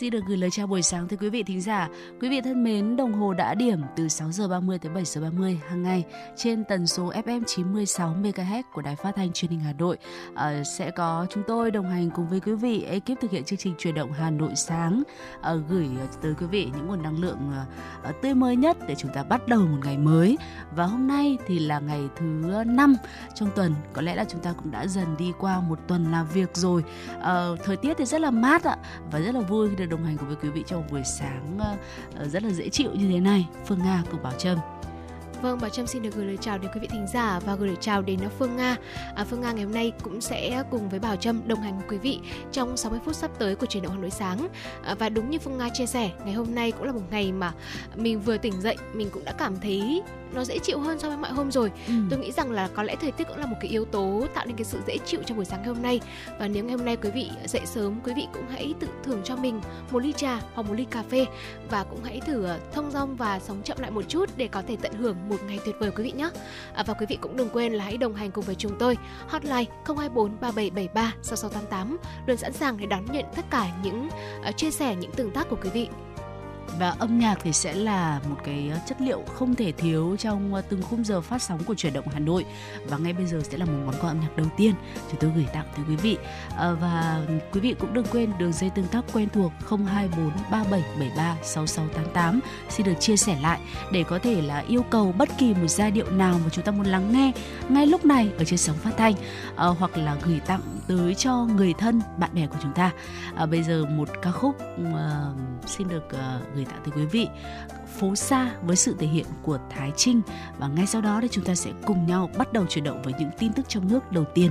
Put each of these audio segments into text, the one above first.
Xin được gửi lời chào buổi sáng tới quý vị thính giả. Quý vị thân mến, đồng hồ đã điểm từ 6 giờ 30 tới 7 giờ 30 hàng ngày trên tần số FM 96 MHz của Đài Phát thanh Truyền hình Hà Nội. À, sẽ có chúng tôi đồng hành cùng với quý vị ekip thực hiện chương trình truyền động Hà Nội sáng à, gửi tới quý vị những nguồn năng lượng à, tươi mới nhất để chúng ta bắt đầu một ngày mới. Và hôm nay thì là ngày thứ năm trong tuần, có lẽ là chúng ta cũng đã dần đi qua một tuần làm việc rồi. À, thời tiết thì rất là mát ạ và rất là vui khi được đồng hành cùng với quý vị trong buổi sáng ờ, ờ, rất là dễ chịu như thế này. Phương Nga cùng Bảo Trâm. Vâng, Bảo Trâm xin được gửi lời chào đến quý vị thính giả và gửi lời chào đến Phương Nga. À, Phương Nga ngày hôm nay cũng sẽ cùng với Bảo Trâm đồng hành cùng quý vị trong 60 phút sắp tới của truyền động Hà Nội sáng. À, và đúng như Phương Nga chia sẻ, ngày hôm nay cũng là một ngày mà mình vừa tỉnh dậy, mình cũng đã cảm thấy nó dễ chịu hơn so với mọi hôm rồi. Ừ. tôi nghĩ rằng là có lẽ thời tiết cũng là một cái yếu tố tạo nên cái sự dễ chịu trong buổi sáng ngày hôm nay. Và nếu ngày hôm nay quý vị dậy sớm quý vị cũng hãy tự thưởng cho mình một ly trà hoặc một ly cà phê. Và cũng hãy thử ờ, thông dong và sống chậm lại một chút để có thể tận hưởng một ngày tuyệt vời quý vị nhé. À, và quý vị cũng đừng quên là hãy đồng hành cùng với chúng tôi. Hotline 024 3773 6688 luôn sẵn sàng để đón nhận tất cả những uh, chia sẻ những tương tác của quý vị và âm nhạc thì sẽ là một cái ờ, chất liệu không thể thiếu trong ờ, từng khung giờ phát sóng của chuyển động Hà Nội. Và ngay bây giờ sẽ là một món quà âm nhạc đầu tiên chúng tôi gửi tặng tới quý vị. À, và quý vị cũng đừng quên đường dây tương tác quen thuộc 024 3773 6688 xin được chia sẻ lại để có thể là yêu cầu bất kỳ một giai điệu nào mà chúng ta muốn lắng nghe ngay lúc này ở trên sóng phát thanh à, hoặc là gửi tặng tới cho người thân bạn bè của chúng ta. À, bây giờ một ca khúc uh, xin được uh, gửi tặng tới quý vị, phố xa với sự thể hiện của Thái Trinh và ngay sau đó thì chúng ta sẽ cùng nhau bắt đầu chuyển động với những tin tức trong nước đầu tiên.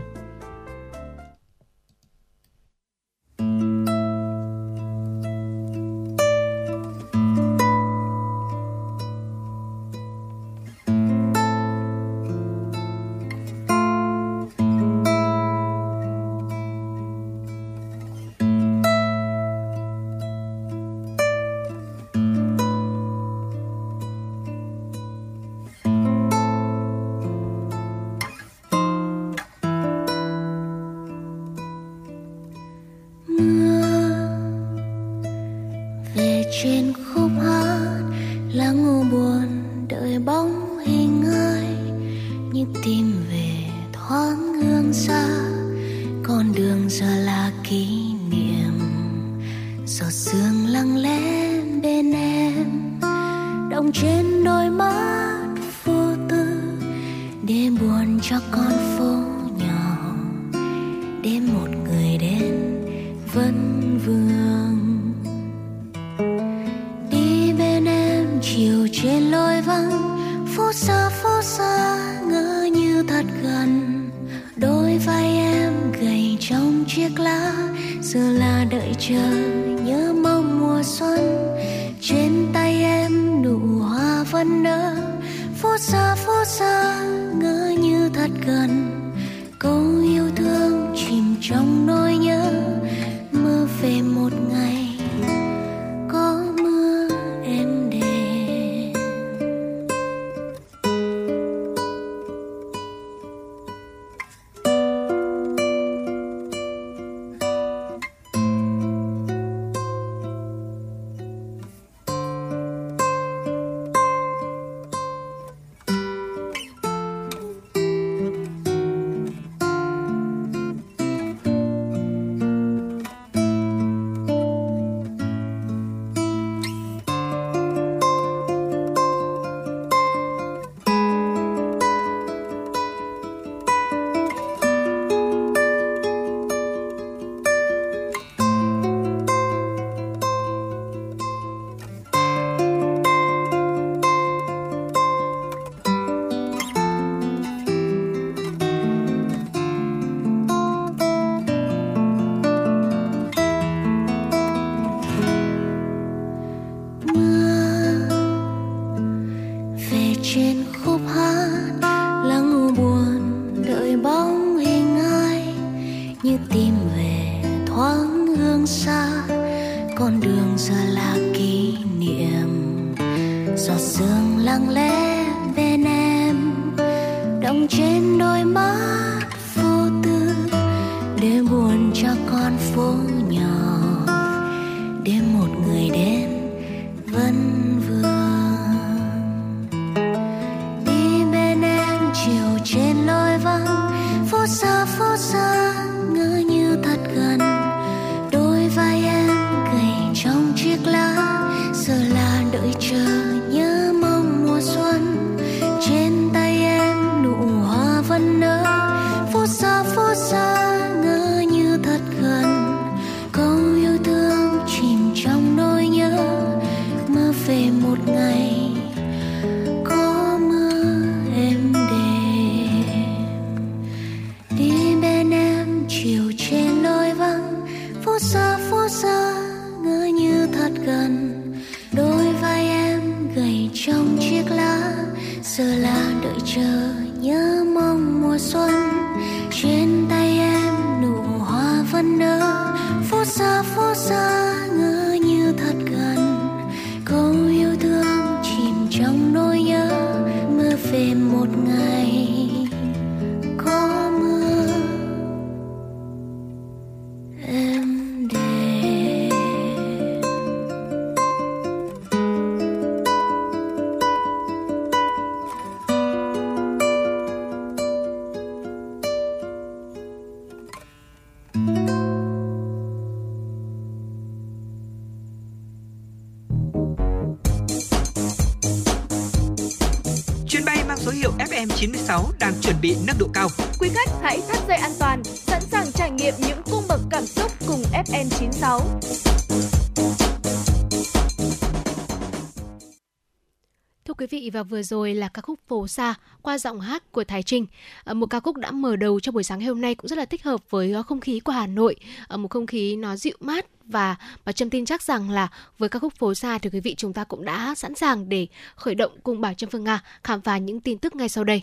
Và vừa rồi là ca khúc Phố xa qua giọng hát của Thái Trinh. Ờ, một ca khúc đã mở đầu cho buổi sáng ngày hôm nay cũng rất là thích hợp với ờ, không khí của Hà Nội. Ờ, một không khí nó dịu mát và và Trâm tin chắc rằng là với ca khúc Phố xa thì quý vị chúng ta cũng đã sẵn sàng để khởi động cùng bà Trâm Phương Nga khám phá những tin tức ngay sau đây.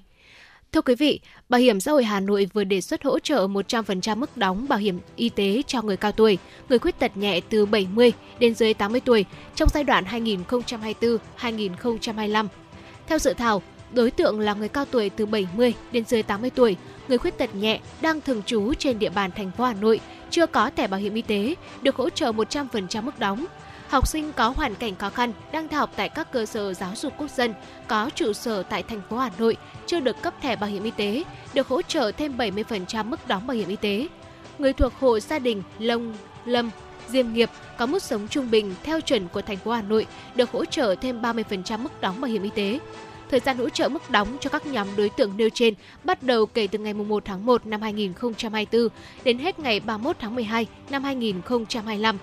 Thưa quý vị, Bảo hiểm xã hội Hà Nội vừa đề xuất hỗ trợ 100% mức đóng bảo hiểm y tế cho người cao tuổi, người khuyết tật nhẹ từ 70 đến dưới 80 tuổi trong giai đoạn 2024-2025. Theo dự thảo, đối tượng là người cao tuổi từ 70 đến dưới 80 tuổi, người khuyết tật nhẹ đang thường trú trên địa bàn thành phố Hà Nội, chưa có thẻ bảo hiểm y tế, được hỗ trợ 100% mức đóng. Học sinh có hoàn cảnh khó khăn đang theo học tại các cơ sở giáo dục quốc dân có trụ sở tại thành phố Hà Nội chưa được cấp thẻ bảo hiểm y tế, được hỗ trợ thêm 70% mức đóng bảo hiểm y tế. Người thuộc hộ gia đình Lông, Lâm, Diêm nghiệp có mức sống trung bình theo chuẩn của thành phố Hà Nội được hỗ trợ thêm 30% mức đóng bảo hiểm y tế. Thời gian hỗ trợ mức đóng cho các nhóm đối tượng nêu trên bắt đầu kể từ ngày 1 tháng 1 năm 2024 đến hết ngày 31 tháng 12 năm 2025.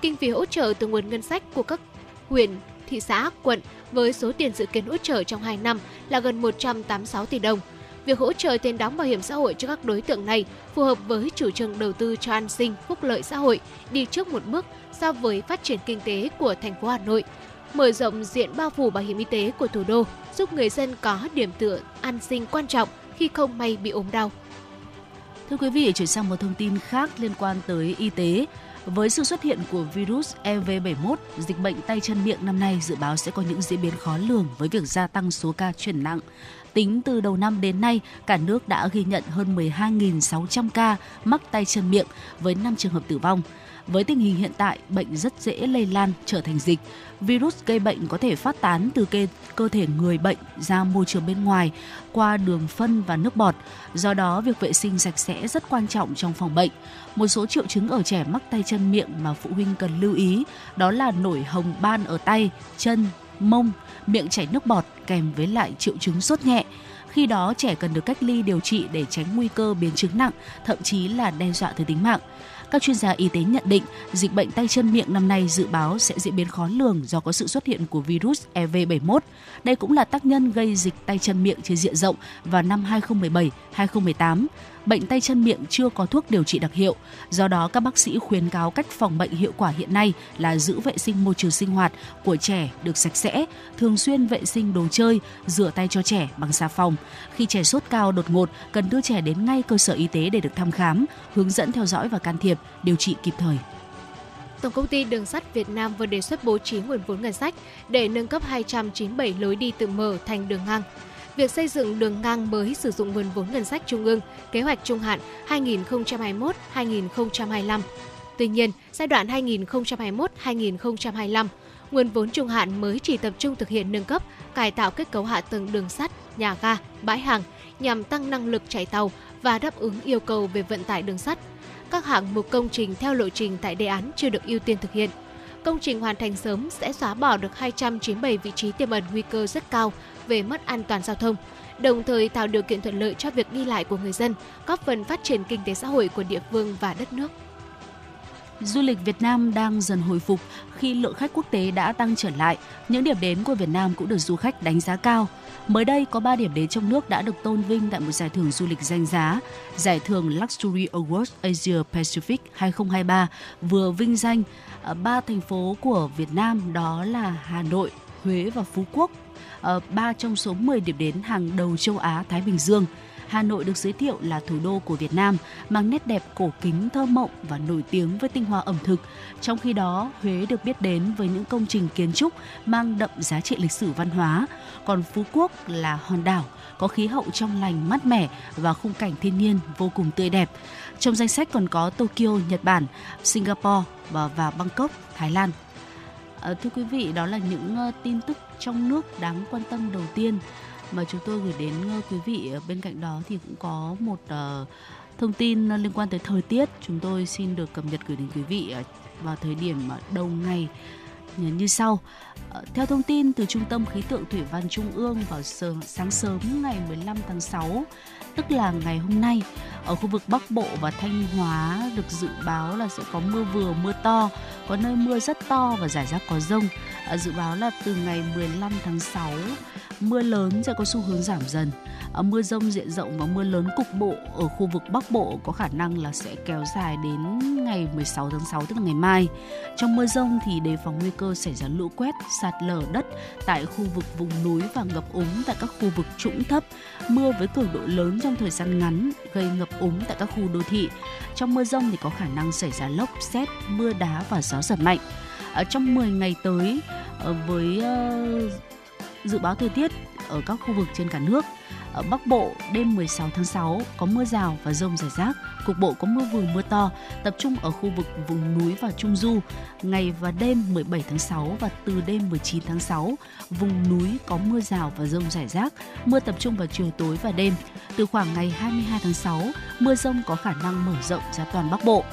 Kinh phí hỗ trợ từ nguồn ngân sách của các huyện, thị xã, quận với số tiền dự kiến hỗ trợ trong 2 năm là gần 186 tỷ đồng. Việc hỗ trợ tiền đóng bảo hiểm xã hội cho các đối tượng này phù hợp với chủ trương đầu tư cho an sinh, phúc lợi xã hội, đi trước một bước so với phát triển kinh tế của thành phố Hà Nội, mở rộng diện bao phủ bảo hiểm y tế của thủ đô, giúp người dân có điểm tựa an sinh quan trọng khi không may bị ốm đau. Thưa quý vị, chuyển sang một thông tin khác liên quan tới y tế. Với sự xuất hiện của virus EV71, dịch bệnh tay chân miệng năm nay dự báo sẽ có những diễn biến khó lường với việc gia tăng số ca chuyển nặng. Tính từ đầu năm đến nay, cả nước đã ghi nhận hơn 12.600 ca mắc tay chân miệng với 5 trường hợp tử vong. Với tình hình hiện tại, bệnh rất dễ lây lan trở thành dịch. Virus gây bệnh có thể phát tán từ kê, cơ thể người bệnh ra môi trường bên ngoài qua đường phân và nước bọt. Do đó, việc vệ sinh sạch sẽ rất quan trọng trong phòng bệnh. Một số triệu chứng ở trẻ mắc tay chân miệng mà phụ huynh cần lưu ý đó là nổi hồng ban ở tay, chân, mông, miệng chảy nước bọt kèm với lại triệu chứng sốt nhẹ. Khi đó trẻ cần được cách ly điều trị để tránh nguy cơ biến chứng nặng, thậm chí là đe dọa tới tính mạng. Các chuyên gia y tế nhận định dịch bệnh tay chân miệng năm nay dự báo sẽ diễn biến khó lường do có sự xuất hiện của virus EV71. Đây cũng là tác nhân gây dịch tay chân miệng trên diện rộng vào năm 2017-2018. Bệnh tay chân miệng chưa có thuốc điều trị đặc hiệu. Do đó, các bác sĩ khuyến cáo cách phòng bệnh hiệu quả hiện nay là giữ vệ sinh môi trường sinh hoạt của trẻ được sạch sẽ, thường xuyên vệ sinh đồ chơi, rửa tay cho trẻ bằng xà phòng. Khi trẻ sốt cao đột ngột, cần đưa trẻ đến ngay cơ sở y tế để được thăm khám, hướng dẫn theo dõi và can thiệp, điều trị kịp thời. Tổng công ty Đường sắt Việt Nam vừa đề xuất bố trí nguồn vốn ngân sách để nâng cấp 297 lối đi tự mở thành đường ngang. Việc xây dựng đường ngang mới sử dụng nguồn vốn ngân sách trung ương, kế hoạch trung hạn 2021-2025. Tuy nhiên, giai đoạn 2021-2025, nguồn vốn trung hạn mới chỉ tập trung thực hiện nâng cấp, cải tạo kết cấu hạ tầng đường sắt, nhà ga, bãi hàng nhằm tăng năng lực chạy tàu và đáp ứng yêu cầu về vận tải đường sắt. Các hạng mục công trình theo lộ trình tại đề án chưa được ưu tiên thực hiện. Công trình hoàn thành sớm sẽ xóa bỏ được 297 vị trí tiềm ẩn nguy cơ rất cao về mất an toàn giao thông, đồng thời tạo điều kiện thuận lợi cho việc đi lại của người dân, góp phần phát triển kinh tế xã hội của địa phương và đất nước. Du lịch Việt Nam đang dần hồi phục khi lượng khách quốc tế đã tăng trở lại. Những điểm đến của Việt Nam cũng được du khách đánh giá cao. Mới đây có 3 điểm đến trong nước đã được tôn vinh tại một giải thưởng du lịch danh giá. Giải thưởng Luxury Awards Asia Pacific 2023 vừa vinh danh ờ, ba thành phố của Việt Nam đó là Hà Nội, Huế và Phú Quốc. Ờ, ba trong số 10 điểm đến hàng đầu châu Á Thái Bình Dương. Hà Nội được giới thiệu là thủ đô của Việt Nam, mang nét đẹp cổ kính thơ mộng và nổi tiếng với tinh hoa ẩm thực. Trong khi đó, Huế được biết đến với những công trình kiến trúc mang đậm giá trị lịch sử văn hóa. Còn Phú Quốc là hòn đảo có khí hậu trong lành mát mẻ và khung cảnh thiên nhiên vô cùng tươi đẹp. Trong danh sách còn có Tokyo, Nhật Bản, Singapore và, và Bangkok, Thái Lan. À, thưa quý vị, đó là những uh, tin tức trong nước đáng quan tâm đầu tiên mà chúng tôi gửi đến ờ, quý vị. Bên cạnh đó thì cũng có một uh, thông tin ờ, liên quan tới thời tiết chúng tôi xin được cập nhật gửi đến quý vị vào thời điểm đầu ngày như sau. Theo thông tin từ Trung tâm Khí tượng Thủy văn Trung ương vào sáng sớm ngày 15 tháng 6, tức là ngày hôm nay, ở khu vực Bắc Bộ và Thanh Hóa được dự báo là sẽ có mưa vừa mưa to, có nơi mưa rất to và rải rác có rông. À, dự báo là từ ngày 15 tháng 6, mưa lớn sẽ có xu hướng giảm dần. À, mưa rông diện rộng và mưa lớn cục bộ ở khu vực Bắc Bộ có khả năng là sẽ kéo dài đến ngày 16 tháng 6 tức là ngày mai. Trong mưa rông thì đề phòng nguy cơ xảy ra lũ quét, sạt lở đất tại khu vực vùng núi và ngập úng tại các khu vực trũng thấp, mưa với cường độ lớn trong thời gian ngắn gây ngập úng tại các khu đô thị. Trong mưa rông thì có khả năng xảy ra lốc, xét, mưa đá và gió giật mạnh. Ở trong 10 ngày tới ờ, với ờ, dự báo thời tiết ở các khu vực trên cả nước ở Bắc Bộ, đêm 16 tháng 6 có mưa rào và rông rải rác, cục bộ có mưa vừa mưa to, tập trung ở khu vực vùng núi và Trung Du. Ngày và đêm 17 tháng 6 và từ đêm 19 tháng 6, vùng núi có mưa rào và rông rải rác, mưa tập trung vào chiều tối và đêm. Từ khoảng ngày 22 tháng 6, mưa rông có khả năng mở rộng ra toàn Bắc Bộ.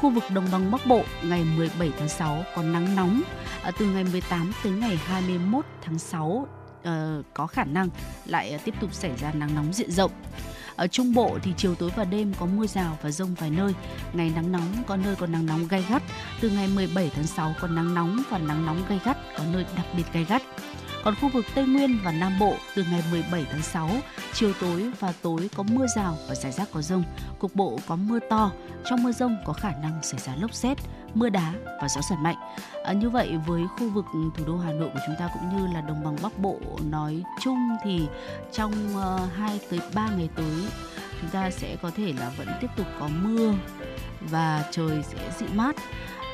Khu vực đồng bằng Bắc Bộ ngày 17 tháng 6 có nắng nóng, à, từ ngày 18 tới ngày 21 tháng 6 uh, có khả năng lại ờ, tiếp tục xảy ra nắng nóng diện rộng. Ở Trung Bộ thì chiều tối và đêm có mưa rào và rông vài nơi. Ngày nắng nóng có nơi có nắng nóng gay gắt. Từ ngày 17 tháng 6 có nắng nóng và nắng nóng gay gắt, có nơi đặc biệt gay gắt. Còn khu vực Tây Nguyên và Nam Bộ từ ngày 17 tháng 6, chiều tối và tối có mưa rào và rải rác có rông. Cục bộ có mưa to, trong mưa rông có khả năng xảy ra lốc xét, mưa đá và gió giật mạnh. À, như vậy với khu vực thủ đô Hà Nội của chúng ta cũng như là đồng bằng Bắc Bộ nói chung thì trong ờ, uh, 2 tới 3 ngày tới chúng ta sẽ có thể là vẫn tiếp tục có mưa và trời sẽ dịu mát.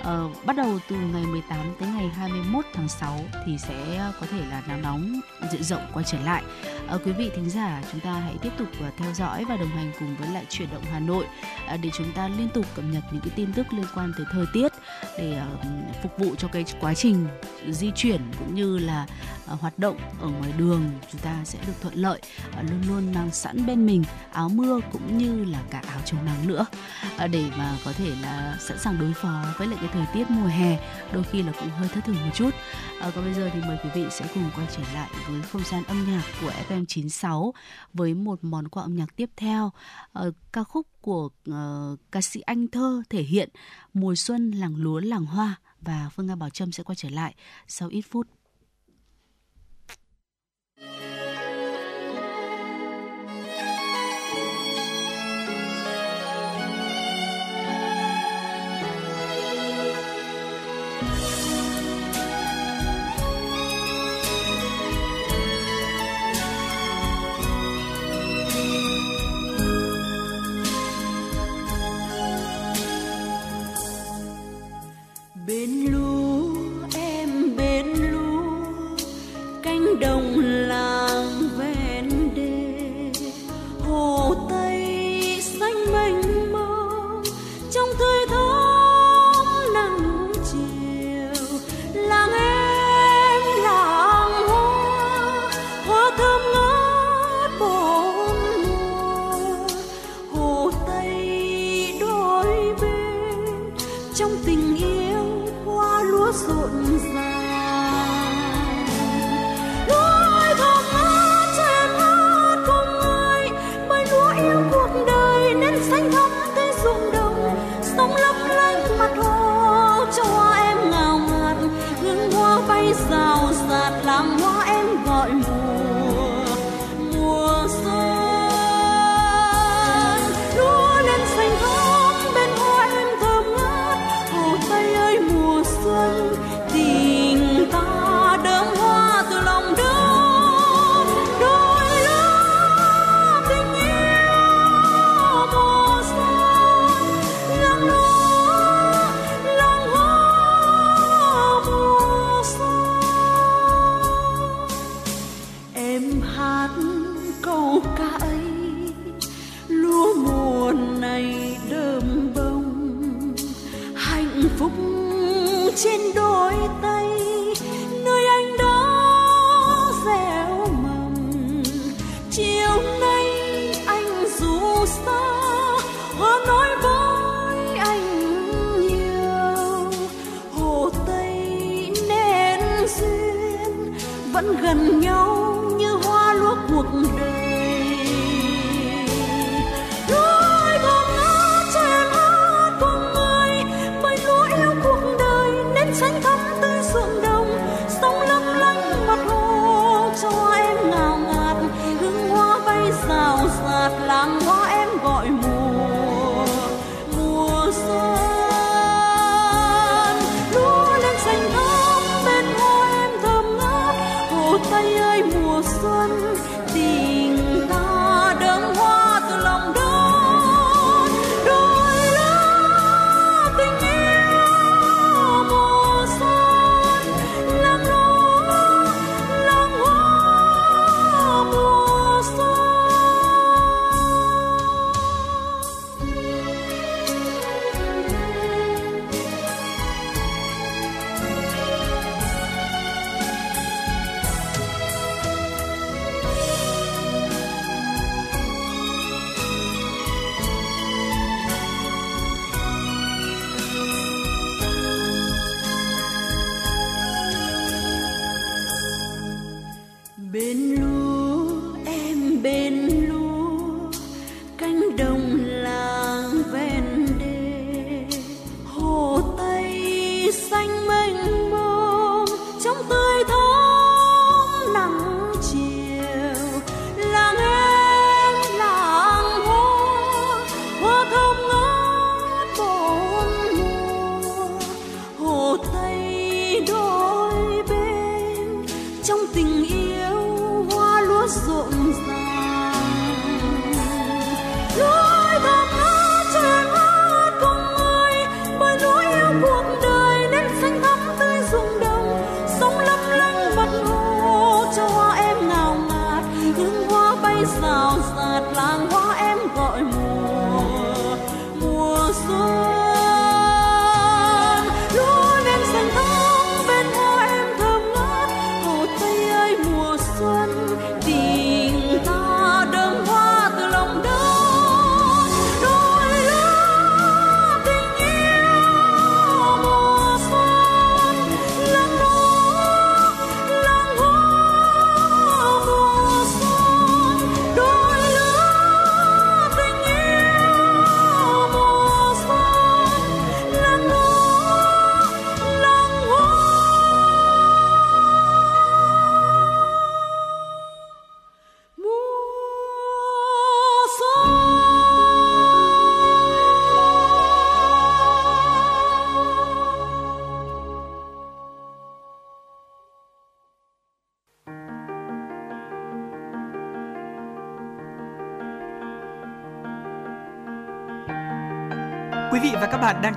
Uh, bắt đầu từ ngày 18 tới ngày 21 tháng 6 thì sẽ ờ, có thể là nắng nóng diện rộng quay trở lại. Uh, quý vị thính giả chúng ta hãy tiếp tục uh, theo dõi và đồng hành cùng với lại chuyển động Hà Nội uh, để chúng ta liên tục cập nhật những cái tin tức liên quan tới thời tiết để uh, phục vụ cho cái quá trình di chuyển cũng như là uh, hoạt động ở ngoài đường chúng ta sẽ được thuận lợi uh, luôn luôn mang sẵn bên mình áo mưa cũng như là cả áo chống nắng nữa. Uh, để mà có thể là sẵn sàng đối phó với lại cái thời tiết mùa hè đôi khi là cũng hơi thất thường một chút. Còn bây giờ thì mời quý vị sẽ cùng quay trở lại với không gian âm nhạc của FM 96 với một món quà âm nhạc tiếp theo. Ca khúc của uh, ca sĩ Anh Thơ thể hiện mùa xuân làng lúa làng hoa và Phương Nga Bảo Trâm sẽ quay trở lại sau ít phút. bên luôn vẫn gần nhau như hoa lúa cuộc đời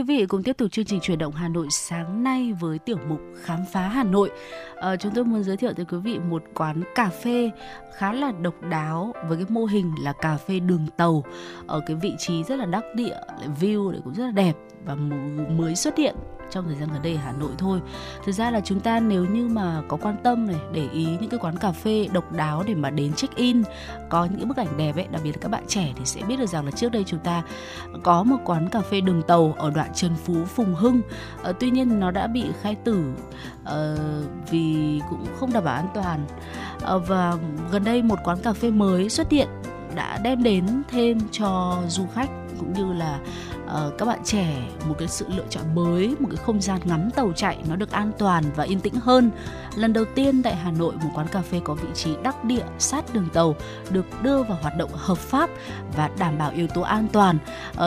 quý vị, cùng tiếp tục chương trình chuyển động Hà Nội sáng nay với tiểu mục Khám phá Hà Nội. À, chúng tôi muốn giới thiệu tới quý vị một quán cà phê khá là độc đáo với cái mô hình là cà phê đường tàu ở cái vị trí rất là đắc địa, view cũng rất là đẹp và mới xuất hiện trong thời gian gần đây ở Hà Nội thôi. Thực ra là chúng ta nếu như mà có quan tâm này để ý những cái quán cà phê độc đáo để mà đến check in có những bức ảnh đẹp ấy, đặc biệt là các bạn trẻ thì sẽ biết được rằng là trước đây chúng ta có một quán cà phê đường tàu ở đoạn Trần Phú Phùng Hưng. Uh, tuy nhiên nó đã bị khai tử uh, vì cũng không đảm bảo an toàn. Uh, và gần đây một quán cà phê mới xuất hiện đã đem đến thêm cho du khách cũng như là uh, các bạn trẻ một cái sự lựa chọn mới một cái không gian ngắm tàu chạy nó được an toàn và yên tĩnh hơn. Lần đầu tiên tại Hà Nội một quán cà phê có vị trí đắc địa sát đường tàu được đưa vào hoạt động hợp pháp và đảm bảo yếu tố an toàn.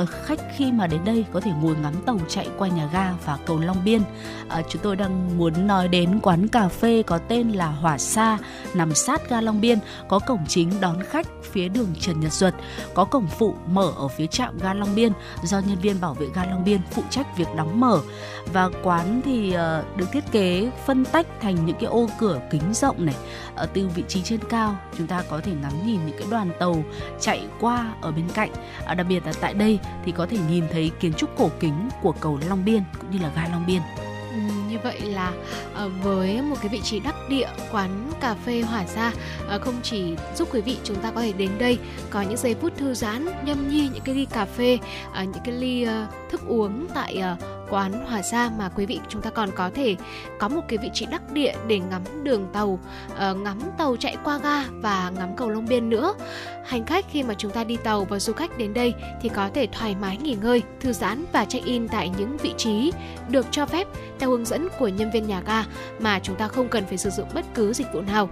Uh, khách khi mà đến đây có thể ngồi ngắm tàu chạy qua nhà ga và cầu Long Biên. Uh, chúng tôi đang muốn nói đến quán cà phê có tên là Hỏa Sa nằm sát ga Long Biên có cổng chính đón khách phía đường Trần Nhật Duật có cổng phụ mở ở phía trạm ga Long Biên. Do nhân nhân viên bảo vệ ga Long Biên phụ trách việc đóng mở. Và quán thì ờ, được thiết kế, phân tách thành những cái ô cửa kính rộng này ở từ vị trí trên cao. Chúng ta có thể ngắm nhìn những cái đoàn tàu chạy qua ở bên cạnh. À, đặc biệt là tại đây thì có thể nhìn thấy kiến trúc cổ kính của cầu Long Biên cũng như là ga Long Biên vậy là ờ, với một cái vị trí đắc địa, quán cà phê hỏa gia ờ, không chỉ giúp quý vị chúng ta có thể đến đây, có những giây phút thư giãn, nhâm nhi những cái ly cà phê ờ, những cái ly thức uống tại quán Hòa Gia mà quý vị chúng ta còn có thể có một cái vị trí đắc địa để ngắm đường tàu, ờ, ngắm tàu chạy qua ga và ngắm cầu Long Biên nữa. Hành khách khi mà chúng ta đi tàu và du khách đến đây thì có thể thoải mái nghỉ ngơi, thư giãn và check in tại những vị trí được cho phép theo hướng dẫn của nhân viên nhà ga mà chúng ta không cần phải sử dụng bất cứ dịch vụ nào.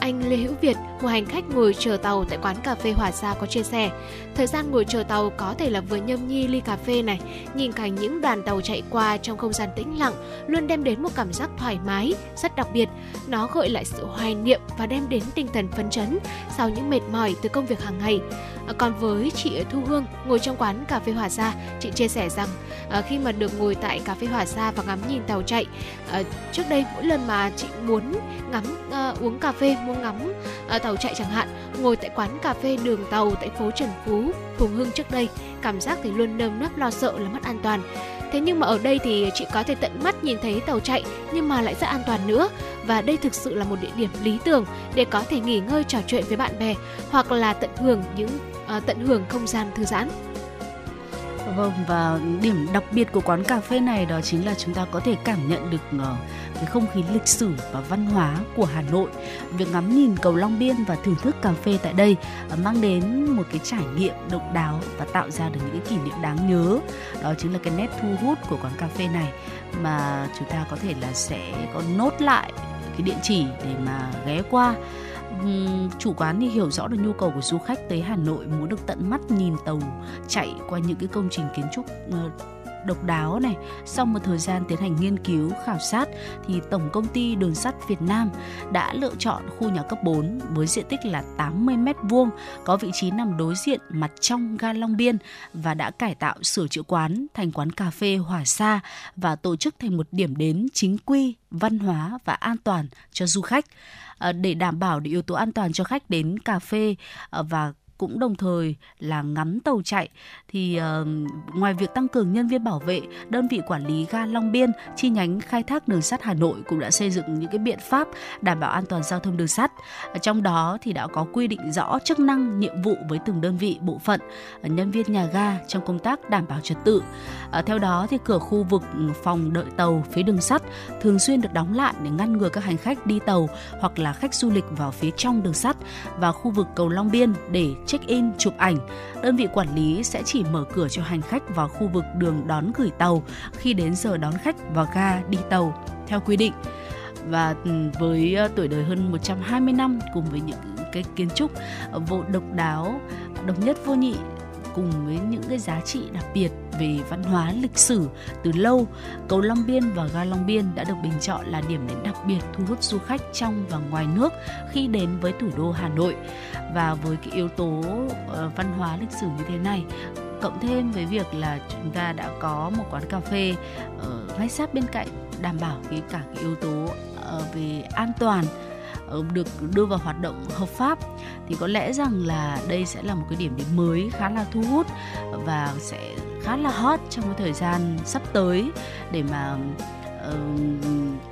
Anh Lê Hữu Việt, một hành khách ngồi chờ tàu tại quán cà phê Hòa Sa có chia sẻ, thời gian ngồi chờ tàu có thể là vừa nhâm nhi ly cà phê này, nhìn cảnh những đoàn tàu chạy qua trong không gian tĩnh lặng luôn đem đến một cảm giác thoải mái, rất đặc biệt. Nó gợi lại sự hoài niệm và đem đến tinh thần phấn chấn sau những mệt mỏi từ công việc hàng ngày. À, còn với chị Thu Hương ngồi trong quán cà phê Hòa Sa, chị chia sẻ rằng à, khi mà được ngồi tại cà phê Hòa Sa và ngắm nhìn tàu chạy, à, trước đây mỗi lần mà chị muốn ngắm uống cà phê muốn ngắm tàu chạy chẳng hạn ngồi tại quán cà phê đường tàu tại phố Trần Phú Phùng Hưng trước đây cảm giác thì luôn nơm nớp lo sợ là mất an toàn. Thế nhưng mà ở đây thì chị có thể tận mắt nhìn thấy tàu chạy nhưng mà lại rất an toàn nữa. Và đây thực sự là một địa điểm lý tưởng để có thể nghỉ ngơi trò chuyện với bạn bè hoặc là tận hưởng những À, tận hưởng không gian thư giãn Vâng và điểm đặc biệt của quán cà phê này đó chính là chúng ta có thể cảm nhận được uh, cái không khí lịch sử và văn hóa của Hà Nội. Việc ngắm nhìn cầu Long Biên và thưởng thức cà phê tại đây uh, mang đến một cái trải nghiệm độc đáo và tạo ra được những cái kỷ niệm đáng nhớ. Đó chính là cái nét thu hút của quán cà phê này mà chúng ta có thể là sẽ có nốt lại cái địa chỉ để mà ghé qua chủ quán thì hiểu rõ được nhu cầu của du khách tới Hà Nội muốn được tận mắt nhìn tàu chạy qua những cái công trình kiến trúc ờ, độc đáo này. Sau một thời gian tiến hành nghiên cứu, khảo sát thì Tổng công ty Đường sắt Việt Nam đã lựa chọn khu nhà cấp 4 với diện tích là 80 m vuông, có vị trí nằm đối diện mặt trong ga Long Biên và đã cải tạo sửa chữa quán thành quán cà phê Hòa Sa và tổ chức thành một điểm đến chính quy, văn hóa và an toàn cho du khách. Ờ, để đảm bảo được yếu tố an toàn cho khách đến cà phê ờ, và cũng đồng thời là ngắm tàu chạy thì uh, ngoài việc tăng cường nhân viên bảo vệ, đơn vị quản lý ga Long Biên chi nhánh khai thác đường sắt Hà Nội cũng đã xây dựng những cái biện pháp đảm bảo an toàn giao thông đường sắt. Trong đó thì đã có quy định rõ chức năng, nhiệm vụ với từng đơn vị bộ phận, ờ, nhân viên nhà ga trong công tác đảm bảo trật tự. Uh, theo đó thì cửa khu vực phòng đợi tàu phía đường sắt thường xuyên được đóng lại để ngăn ngừa các hành khách đi tàu hoặc là khách du lịch vào phía trong đường sắt và khu vực cầu Long Biên để check-in, chụp ảnh. Đơn vị quản lý sẽ chỉ mở cửa cho hành khách vào khu vực đường đón gửi tàu khi đến giờ đón khách vào ga đi tàu theo quy định. Và ừ, với ờ, tuổi đời hơn 120 năm cùng với những cái kiến trúc ờ, vô độc đáo, độc nhất vô nhị cùng với những cái giá trị đặc biệt về văn hóa lịch sử từ lâu, cầu Long Biên và ga Long Biên đã được bình chọn là điểm đến đặc biệt thu hút du khách trong và ngoài nước khi đến với thủ đô Hà Nội. Và với cái yếu tố uh, văn hóa lịch sử như thế này, cộng thêm với việc là chúng ta đã có một quán cà phê ở ngay sát bên cạnh đảm bảo cái cả cái yếu tố uh, về an toàn Ờ, được đưa vào hoạt động hợp pháp thì có lẽ rằng là đây sẽ là một cái điểm đến mới khá là thu hút và sẽ khá là hot trong cái thời gian sắp tới để mà uh,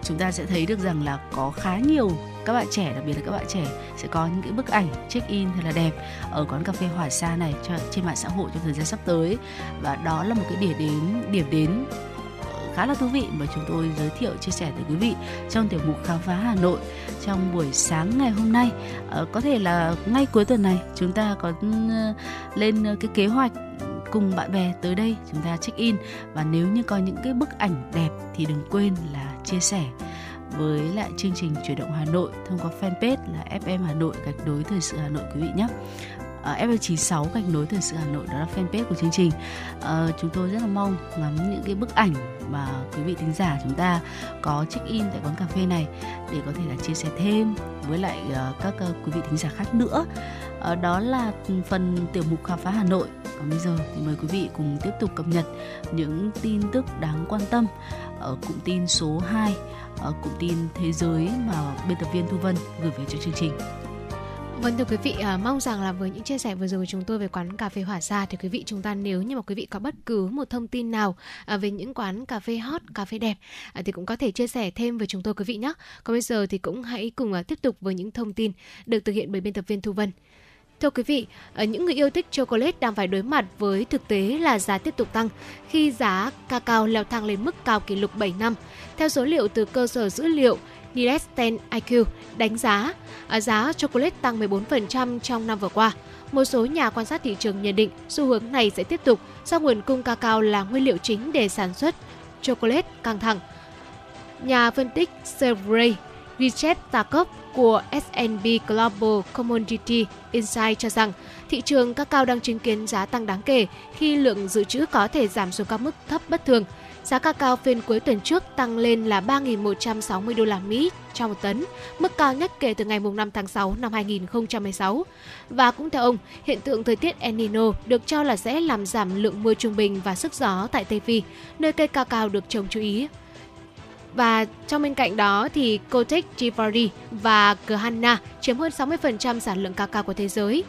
chúng ta sẽ thấy được rằng là có khá nhiều các bạn trẻ đặc biệt là các bạn trẻ sẽ có những cái bức ảnh check in thật là đẹp ở quán cà phê Hỏa Sa này trên mạng xã hội trong thời gian sắp tới. Và đó là một cái điểm đến điểm đến khá là thú vị mà chúng tôi giới thiệu, chia sẻ tới quý vị trong tiểu mục khám phá Hà Nội trong buổi sáng ngày hôm nay. Ờ, có thể là ngay cuối tuần này, chúng ta có ừ, lên ờ, cái kế hoạch cùng bạn bè tới đây chúng ta check in và nếu như có những cái bức ảnh đẹp thì đừng quên là chia sẻ với lại chương trình chuyển động Hà Nội thông qua fanpage là FM Hà Nội gạch đối thời sự Hà Nội quý vị nhé. Uh, FM96 gạch nối thời sự Hà Nội đó là fanpage của chương trình. Ờ, chúng tôi rất là mong ngắm những cái bức ảnh mà quý vị thính giả chúng ta có check in tại quán cà phê này để có thể là chia sẻ thêm với lại ờ, các ờ, quý vị thính giả khác nữa. Đó là phần tiểu mục khám phá Hà Nội. Còn bây giờ thì mời quý vị cùng tiếp tục cập nhật những tin tức đáng quan tâm ở cụm tin số 2 ở cụm tin thế giới mà biên tập viên Thu Vân gửi về cho chương trình. Vâng thưa quý vị, à, mong rằng là với những chia sẻ vừa rồi của chúng tôi về quán cà phê Hỏa Sa thì quý vị chúng ta nếu như mà quý vị có bất cứ một thông tin nào à, về những quán cà phê hot, cà phê đẹp à, thì cũng có thể chia sẻ thêm với chúng tôi quý vị nhé. Còn bây giờ thì cũng hãy cùng à, tiếp tục với những thông tin được thực hiện bởi biên tập viên Thu Vân. Thưa quý vị, à, những người yêu thích chocolate đang phải đối mặt với thực tế là giá tiếp tục tăng khi giá cacao leo thang lên mức cao kỷ lục 7 năm. Theo số liệu từ cơ sở dữ liệu Nielsen IQ đánh giá à, giá chocolate tăng 14% trong năm vừa qua. Một số nhà quan sát thị trường nhận định xu hướng này sẽ tiếp tục do nguồn cung cacao là nguyên liệu chính để sản xuất chocolate căng thẳng. Nhà phân tích Sergey Richard Takov của S&P Global Commodity Insight cho rằng thị trường cacao đang chứng kiến giá tăng đáng kể khi lượng dự trữ có thể giảm xuống các mức thấp bất thường – Giá cacao phiên cuối tuần trước tăng lên là 3.160 đô la Mỹ cho một tấn, mức cao nhất kể từ ngày 5 tháng 6 năm 2016. Và cũng theo ông, hiện tượng thời tiết El Nino được cho là sẽ làm giảm lượng mưa trung bình và sức gió tại Tây Phi, nơi cây cacao được trồng chú ý. Và trong bên cạnh đó thì Kotek Chivari và Kahana chiếm hơn 60% sản lượng cacao của thế giới.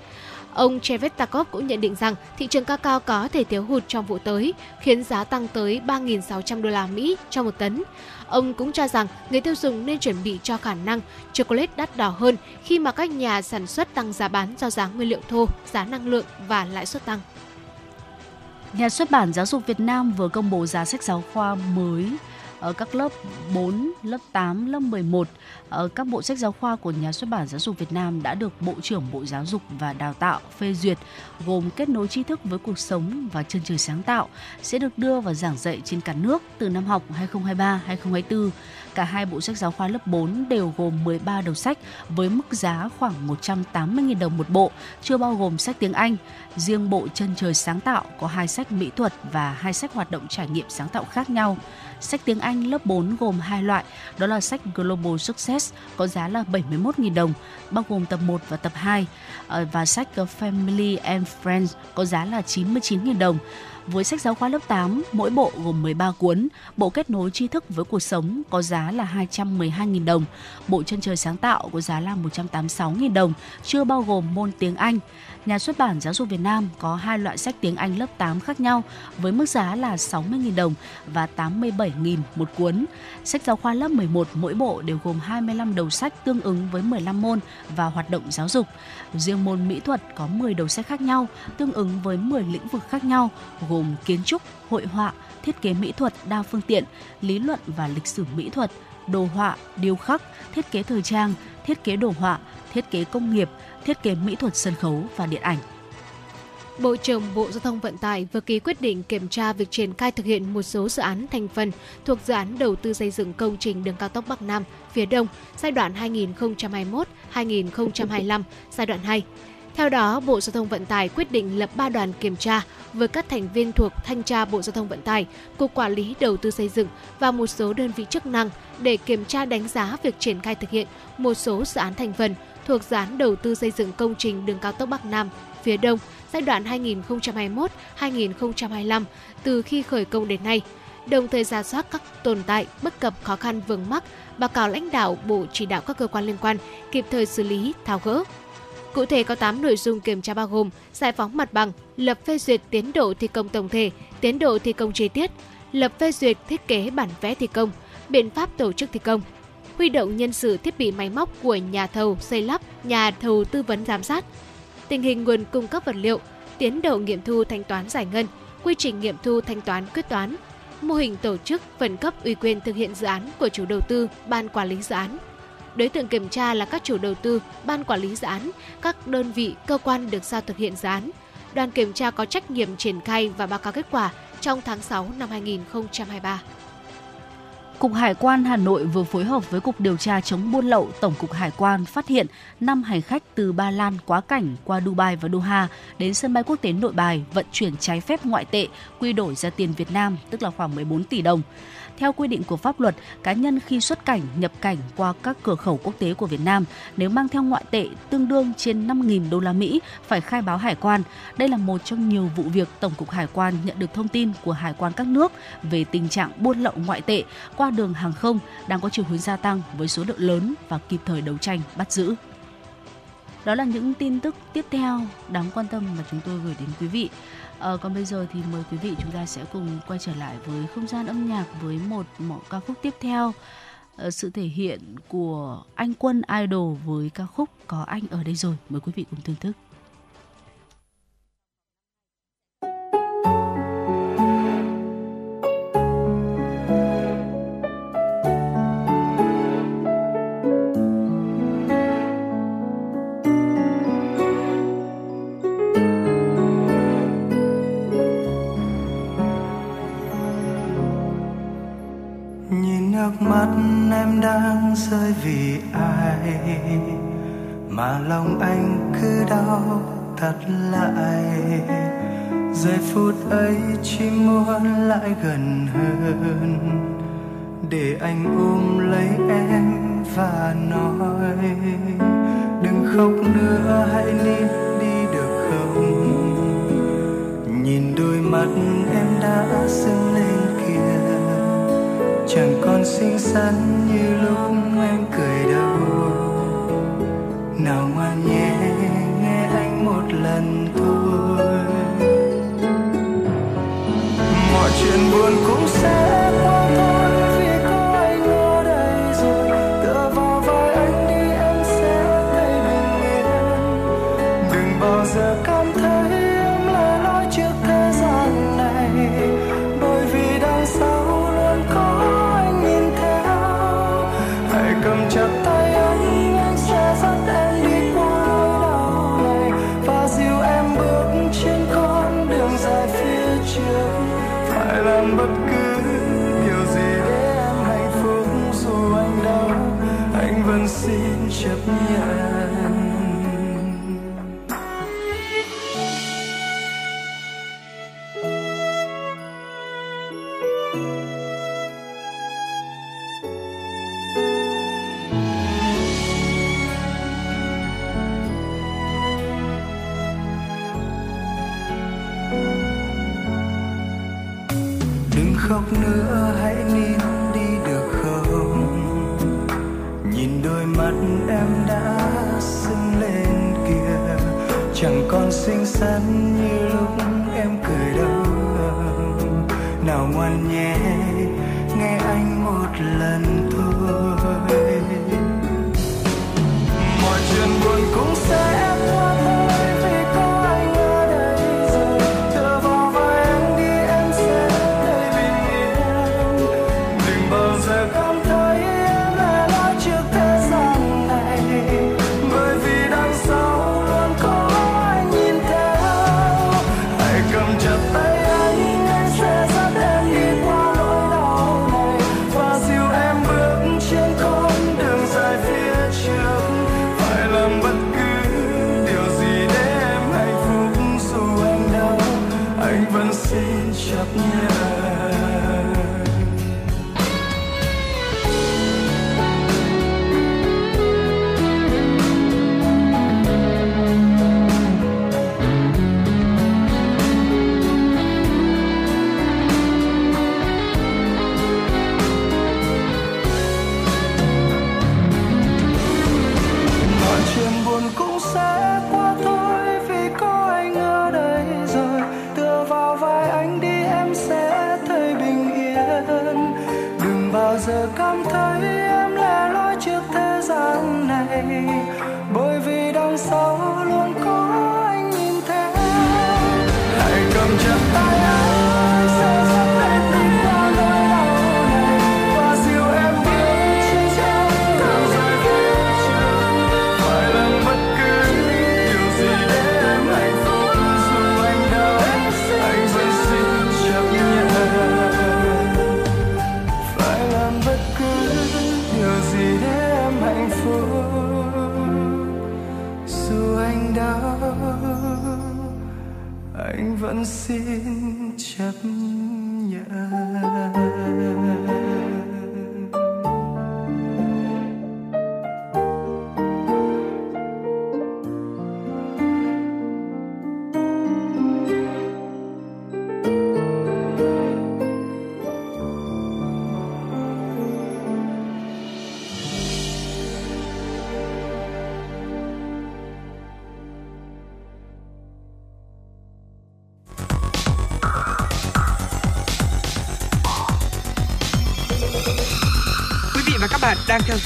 Ông Chevetakov cũng nhận định rằng thị trường cacao có thể thiếu hụt trong vụ tới, khiến giá tăng tới 3.600 đô la Mỹ cho một tấn. Ông cũng cho rằng người tiêu dùng nên chuẩn bị cho khả năng chocolate đắt đỏ hơn khi mà các nhà sản xuất tăng giá bán do giá nguyên liệu thô, giá năng lượng và lãi suất tăng. Nhà xuất bản Giáo dục Việt Nam vừa công bố giá sách giáo khoa mới ở các lớp 4, lớp 8, lớp 11 ở ờ, các bộ sách giáo khoa của nhà xuất bản Giáo dục Việt Nam đã được Bộ trưởng Bộ Giáo dục và Đào tạo phê duyệt gồm kết nối tri thức với cuộc sống và chân trời sáng tạo sẽ được đưa vào giảng dạy trên cả nước từ năm học 2023-2024. Cả hai bộ sách giáo khoa lớp 4 đều gồm 13 đầu sách với mức giá khoảng 180.000 đồng một bộ, chưa bao gồm sách tiếng Anh. Riêng bộ chân trời sáng tạo có hai sách mỹ thuật và hai sách hoạt động trải nghiệm sáng tạo khác nhau. Sách tiếng Anh lớp 4 gồm hai loại, đó là sách Global Success có giá là 71.000 đồng, bao gồm tập 1 và tập 2 ờ, và sách ờ, Family and Friends có giá là 99.000 đồng. Với sách giáo khoa lớp 8, mỗi bộ gồm 13 cuốn, bộ kết nối tri thức với cuộc sống có giá là 212.000 đồng, bộ chân trời sáng tạo có giá là 186.000 đồng, chưa bao gồm môn tiếng Anh. Nhà xuất bản Giáo dục Việt Nam có hai loại sách tiếng Anh lớp 8 khác nhau với mức giá là 60.000 đồng và 87.000 một cuốn. Sách giáo khoa lớp 11 mỗi bộ đều gồm 25 đầu sách tương ứng với 15 môn và hoạt động giáo dục. Riêng môn mỹ thuật có 10 đầu sách khác nhau tương ứng với 10 lĩnh vực khác nhau gồm kiến trúc, hội họa, thiết kế mỹ thuật đa phương tiện, lý luận và lịch sử mỹ thuật, đồ họa, điêu khắc, thiết kế thời trang, thiết kế đồ họa, thiết kế công nghiệp, thiết kế mỹ thuật sân khấu và điện ảnh. Bộ trưởng Bộ Giao thông Vận tải vừa ký quyết định kiểm tra việc triển khai thực hiện một số dự án thành phần thuộc dự án đầu tư xây dựng công trình đường cao tốc Bắc Nam phía Đông giai đoạn 2021-2025, giai đoạn 2. Theo đó, Bộ Giao thông Vận tải quyết định lập 3 đoàn kiểm tra với các thành viên thuộc Thanh tra Bộ Giao thông Vận tải, Cục Quản lý Đầu tư xây dựng và một số đơn vị chức năng để kiểm tra đánh giá việc triển khai thực hiện một số dự án thành phần thuộc dự án đầu tư xây dựng công trình đường cao tốc Bắc Nam phía Đông giai đoạn 2021-2025 từ khi khởi công đến nay, đồng thời ra soát các tồn tại, bất cập khó khăn vướng mắc, báo cáo lãnh đạo Bộ chỉ đạo các cơ quan liên quan kịp thời xử lý, tháo gỡ. Cụ thể có 8 nội dung kiểm tra bao gồm giải phóng mặt bằng, lập phê duyệt tiến độ thi công tổng thể, tiến độ thi công chi tiết, lập phê duyệt thiết kế bản vẽ thi công, biện pháp tổ chức thi công, huy động nhân sự thiết bị máy móc của nhà thầu xây lắp, nhà thầu tư vấn giám sát, tình hình nguồn cung cấp vật liệu, tiến độ nghiệm thu thanh toán giải ngân, quy trình nghiệm thu thanh toán quyết toán, mô hình tổ chức phân cấp ủy quyền thực hiện dự án của chủ đầu tư, ban quản lý dự án. Đối tượng kiểm tra là các chủ đầu tư, ban quản lý dự án, các đơn vị, cơ quan được giao thực hiện dự án. Đoàn kiểm tra có trách nhiệm triển khai và báo cáo kết quả trong tháng 6 năm 2023. Cục Hải quan Hà Nội vừa phối hợp với Cục Điều tra chống buôn lậu Tổng cục Hải quan phát hiện 5 hành khách từ Ba Lan quá cảnh qua Dubai và Doha đến sân bay quốc tế Nội Bài vận chuyển trái phép ngoại tệ quy đổi ra tiền Việt Nam, tức là khoảng 14 tỷ đồng. Theo quy định của pháp luật, cá nhân khi xuất cảnh, nhập cảnh qua các cửa khẩu quốc tế của Việt Nam nếu mang theo ngoại tệ tương đương trên 5.000 đô la Mỹ phải khai báo hải quan. Đây là một trong nhiều vụ việc Tổng cục Hải quan nhận được thông tin của hải quan các nước về tình trạng buôn lậu ngoại tệ qua đường hàng không đang có chiều hướng gia tăng với số lượng lớn và kịp thời đấu tranh bắt giữ. Đó là những tin tức tiếp theo đáng quan tâm mà chúng tôi gửi đến quý vị. À, còn bây giờ thì mời quý vị chúng ta sẽ cùng quay trở lại với không gian âm nhạc với một, một ca khúc tiếp theo. À, sự thể hiện của anh Quân Idol với ca khúc Có Anh ở đây rồi. Mời quý vị cùng thưởng thức. Mà lòng anh cứ đau thật lại. Giây phút ấy chỉ muốn lại gần hơn. Để anh ôm lấy em và nói, đừng khóc nữa, hãy nín đi được không? Nhìn đôi mắt em đã sưng lên kia. Chẳng còn xinh xắn như lúc em cười đâu nào ngoan nhé nghe anh một lần thôi. Mọi chuyện buồn cũng sẽ làm bất cứ điều gì để em hạnh phúc, dù anh đau, anh vẫn xin chấp nhận.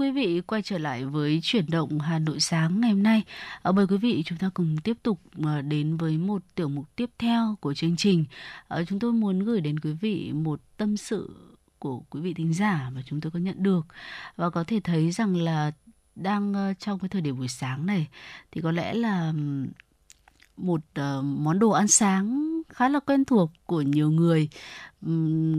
quý vị, quay trở lại với chuyển động Hà Nội sáng ngày hôm nay. À, mời quý vị chúng ta cùng tiếp tục à, đến với một tiểu mục tiếp theo của chương trình. À, chúng tôi muốn gửi đến quý vị một tâm sự của quý vị thính giả mà chúng tôi có nhận được và có thể thấy rằng là đang trong cái thời điểm buổi sáng này thì có lẽ là một ờ, món đồ ăn sáng khá là quen thuộc của nhiều người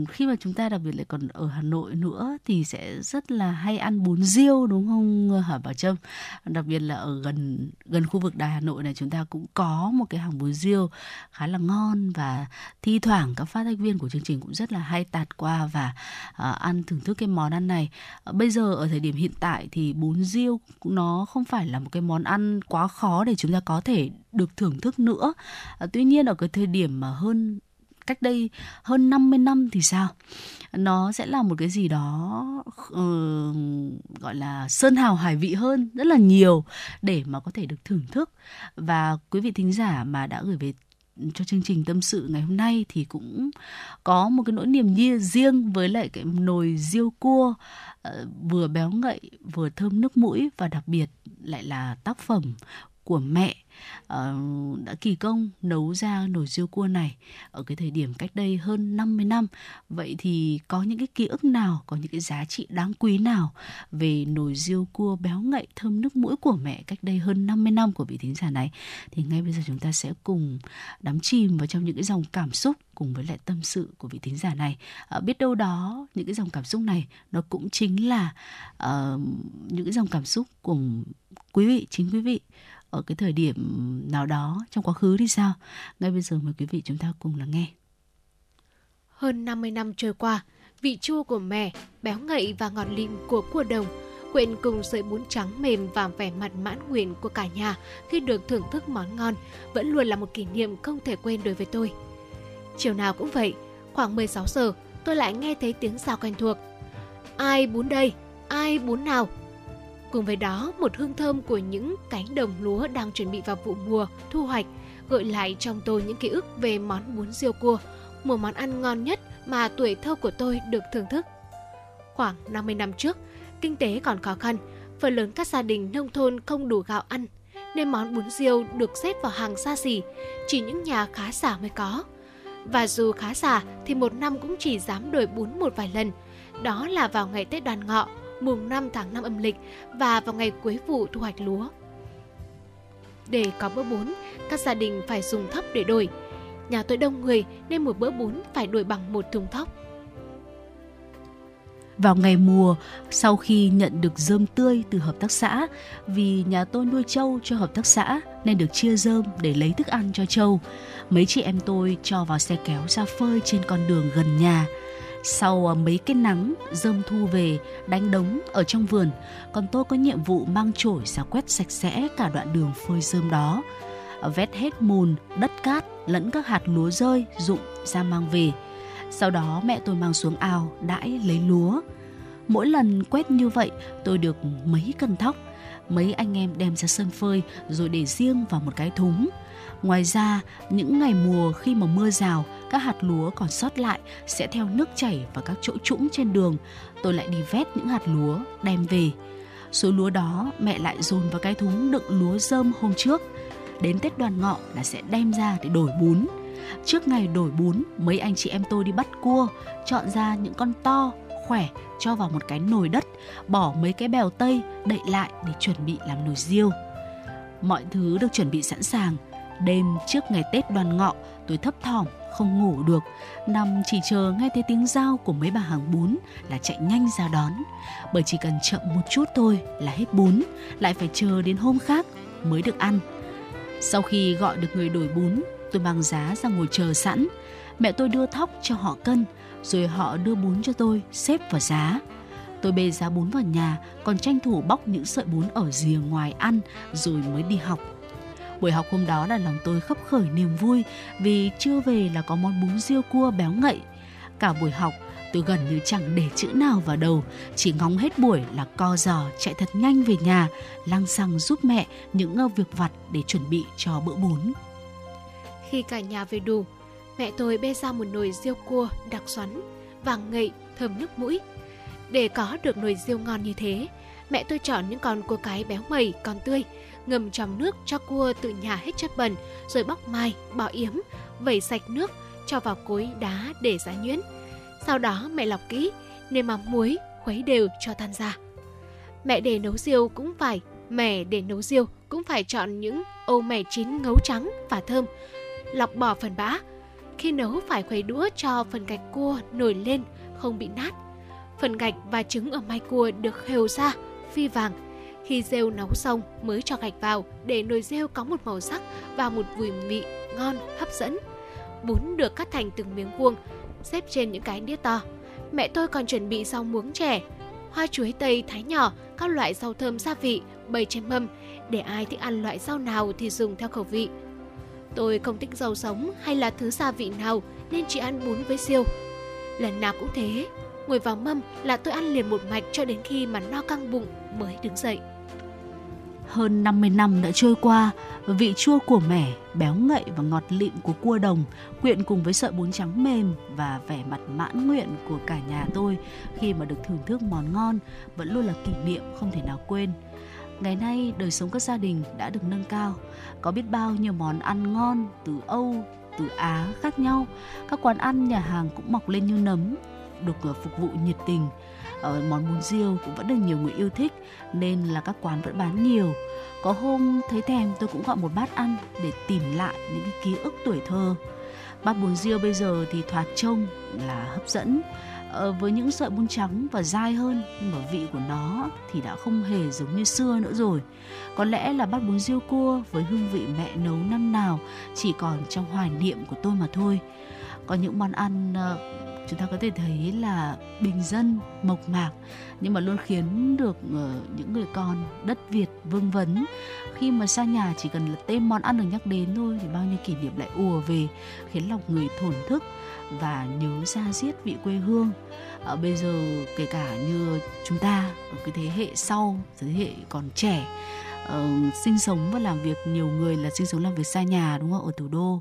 khi mà chúng ta đặc biệt lại còn ở Hà Nội nữa thì sẽ rất là hay ăn bún riêu đúng không hả Bảo Trâm? Đặc biệt là ở gần gần khu vực Đài Hà Nội này chúng ta cũng có một cái hàng bún riêu khá là ngon và thi thoảng các phát thanh viên của chương trình cũng rất là hay tạt qua và à, ăn thưởng thức cái món ăn này. Ờ, bây giờ ở thời điểm hiện tại thì bún riêu nó không phải là một cái món ăn quá khó để chúng ta có thể được thưởng thức nữa. À, tuy nhiên ở cái thời điểm mà hơn cách đây hơn 50 năm thì sao? Nó sẽ là một cái gì đó uh, gọi là sơn hào hải vị hơn rất là nhiều để mà có thể được thưởng thức. Và quý vị thính giả mà đã gửi về cho chương trình tâm sự ngày hôm nay thì cũng có một cái nỗi niềm riêng với lại cái nồi riêu cua ờ, vừa béo ngậy vừa thơm nước mũi và đặc biệt lại là tác phẩm của mẹ ờ, đã kỳ công nấu ra nồi riêu cua này ở cái thời điểm cách đây hơn 50 năm. Vậy thì có những cái ký ức nào, có những cái giá trị đáng quý nào về nồi riêu cua béo ngậy thơm nước mũi của mẹ cách đây hơn 50 năm của vị thính giả này thì ngay bây giờ chúng ta sẽ cùng đắm chìm vào trong những cái dòng cảm xúc cùng với lại tâm sự của vị thính giả này. À, biết đâu đó những cái dòng cảm xúc này nó cũng chính là uh, những cái dòng cảm xúc của quý vị chính quý vị ở cái thời điểm nào đó trong quá khứ thì sao? Ngay bây giờ mời quý vị chúng ta cùng lắng nghe. Hơn 50 năm trôi qua, vị chua của mẹ, béo ngậy và ngọt lịm của cua đồng quyện cùng sợi bún trắng mềm và vẻ mặt mãn nguyện của cả nhà khi được thưởng thức món ngon vẫn luôn là một kỷ niệm không thể quên đối với tôi. Chiều nào cũng vậy, khoảng 16 giờ tôi lại nghe thấy tiếng sao quen thuộc. Ai bún đây? Ai bún nào? Cùng với đó, một hương thơm của những cánh đồng lúa đang chuẩn bị vào vụ mùa, thu hoạch, gợi lại trong tôi những ký ức về món bún riêu cua, một món ăn ngon nhất mà tuổi thơ của tôi được thưởng thức. Khoảng 50 năm trước, kinh tế còn khó khăn, phần lớn các gia đình nông thôn không đủ gạo ăn, nên món bún riêu được xếp vào hàng xa xỉ, chỉ những nhà khá giả mới có. Và dù khá giả thì một năm cũng chỉ dám đổi bún một vài lần, đó là vào ngày Tết đoàn Ngọ, mùng 5 tháng 5 âm lịch và vào ngày cuối vụ thu hoạch lúa. để có bữa bún, các gia đình phải dùng thóc để đổi. Nhà tôi đông người nên một bữa bún phải đổi bằng một thùng thóc. Vào ngày mùa, sau khi nhận được dơm tươi từ hợp tác xã, vì nhà tôi nuôi trâu cho hợp tác xã nên được chia dơm để lấy thức ăn cho trâu. Mấy chị em tôi cho vào xe kéo ra phơi trên con đường gần nhà. Sau ờ, mấy cái nắng, rơm thu về, đánh đống ở trong vườn, còn tôi có nhiệm vụ mang chổi ra quét sạch sẽ cả đoạn đường phơi rơm đó. Vét hết mùn, đất cát lẫn các hạt lúa rơi, rụng ra mang về. Sau đó mẹ tôi mang xuống ao đãi lấy lúa. Mỗi lần quét như vậy tôi được mấy cân thóc. Mấy anh em đem ra sân phơi rồi để riêng vào một cái thúng. Ngoài ra, những ngày mùa khi mà mưa rào, các hạt lúa còn sót lại sẽ theo nước chảy vào các chỗ trũng trên đường. Tôi lại đi vét những hạt lúa đem về. Số lúa đó mẹ lại dồn vào cái thúng đựng lúa rơm hôm trước. Đến Tết đoàn ngọ là sẽ đem ra để đổi bún. Trước ngày đổi bún, mấy anh chị em tôi đi bắt cua, chọn ra những con to, khỏe, cho vào một cái nồi đất, bỏ mấy cái bèo tây đậy lại để chuẩn bị làm nồi riêu. Mọi thứ được chuẩn bị sẵn sàng. Đêm trước ngày Tết đoàn ngọ, tôi thấp thỏm, không ngủ được, nằm chỉ chờ nghe thấy tiếng dao của mấy bà hàng bún là chạy nhanh ra đón. Bởi chỉ cần chậm một chút thôi là hết bún, lại phải chờ đến hôm khác mới được ăn. Sau khi gọi được người đổi bún, tôi mang giá ra ngồi chờ sẵn. Mẹ tôi đưa thóc cho họ cân, rồi họ đưa bún cho tôi xếp vào giá. Tôi bê giá bún vào nhà, còn tranh thủ bóc những sợi bún ở rìa ngoài ăn rồi mới đi học. Buổi học hôm đó là lòng tôi khấp khởi niềm vui vì chưa về là có món bún riêu cua béo ngậy. Cả buổi học tôi gần như chẳng để chữ nào vào đầu, chỉ ngóng hết buổi là co giò chạy thật nhanh về nhà, lăng xăng giúp mẹ những ờ, việc vặt để chuẩn bị cho bữa bún. Khi cả nhà về đủ, mẹ tôi bê ra một nồi riêu cua đặc xoắn, vàng ngậy, thơm nước mũi. Để có được nồi riêu ngon như thế, mẹ tôi chọn những con cua cái béo mẩy còn tươi, ngâm trong nước cho cua tự nhà hết chất bẩn, rồi bóc mai, bỏ yếm, vẩy sạch nước, cho vào cối đá để giá nhuyễn. Sau đó mẹ lọc kỹ, nêm mắm muối, khuấy đều cho tan ra. Mẹ để nấu riêu cũng phải, mẹ để nấu riêu cũng phải chọn những ô mẹ chín ngấu trắng và thơm, lọc bỏ phần bã. Khi nấu phải khuấy đũa cho phần gạch cua nổi lên, không bị nát. Phần gạch và trứng ở mai cua được khều ra, phi vàng. Khi rêu nấu xong mới cho gạch vào để nồi rêu có một màu sắc và một mùi vị ngon, hấp dẫn. Bún được cắt thành từng miếng vuông, xếp trên những cái đĩa to. Mẹ tôi còn chuẩn bị rau muống trẻ, hoa chuối tây thái nhỏ, các loại rau thơm gia vị bày trên mâm để ai thích ăn loại rau nào thì dùng theo khẩu vị. Tôi không thích rau sống hay là thứ gia vị nào nên chỉ ăn bún với siêu Lần nào cũng thế, ngồi vào mâm là tôi ăn liền một mạch cho đến khi mà no căng bụng mới đứng dậy. Hơn 50 năm đã trôi qua, vị chua của mẻ, béo ngậy và ngọt lịm của cua đồng quyện cùng với sợi bún trắng mềm và vẻ mặt mãn nguyện của cả nhà tôi khi mà được thưởng thức món ngon vẫn luôn là kỷ niệm không thể nào quên. Ngày nay, đời sống các gia đình đã được nâng cao. Có biết bao nhiêu món ăn ngon từ Âu, từ Á khác nhau. Các quán ăn, nhà hàng cũng mọc lên như nấm, được ờ, phục vụ nhiệt tình. Ở món bún riêu cũng vẫn được nhiều người yêu thích nên là các quán vẫn bán nhiều. Có hôm thấy thèm tôi cũng gọi một bát ăn để tìm lại những cái ký ức tuổi thơ. Bát bún riêu bây giờ thì thoạt trông là hấp dẫn Ờ, với những sợi bún trắng và dai hơn nhưng mà vị của nó thì đã không hề giống như xưa nữa rồi có lẽ là bát bún riêu cua với hương vị mẹ nấu năm nào chỉ còn trong hoài niệm của tôi mà thôi có những món ăn ờ, chúng ta có thể thấy là bình dân mộc mạc nhưng mà luôn khiến được ờ, những người con đất Việt vương vấn. Khi mà xa nhà chỉ cần là tên món ăn được nhắc đến thôi thì bao nhiêu kỷ niệm lại ùa về khiến lòng người thổn thức và nhớ ra xiết vị quê hương. À, bây giờ kể cả như chúng ta ở cái thế hệ sau thế hệ còn trẻ uh, sinh sống và làm việc nhiều người là sinh sống làm việc xa nhà đúng không? Ở thủ đô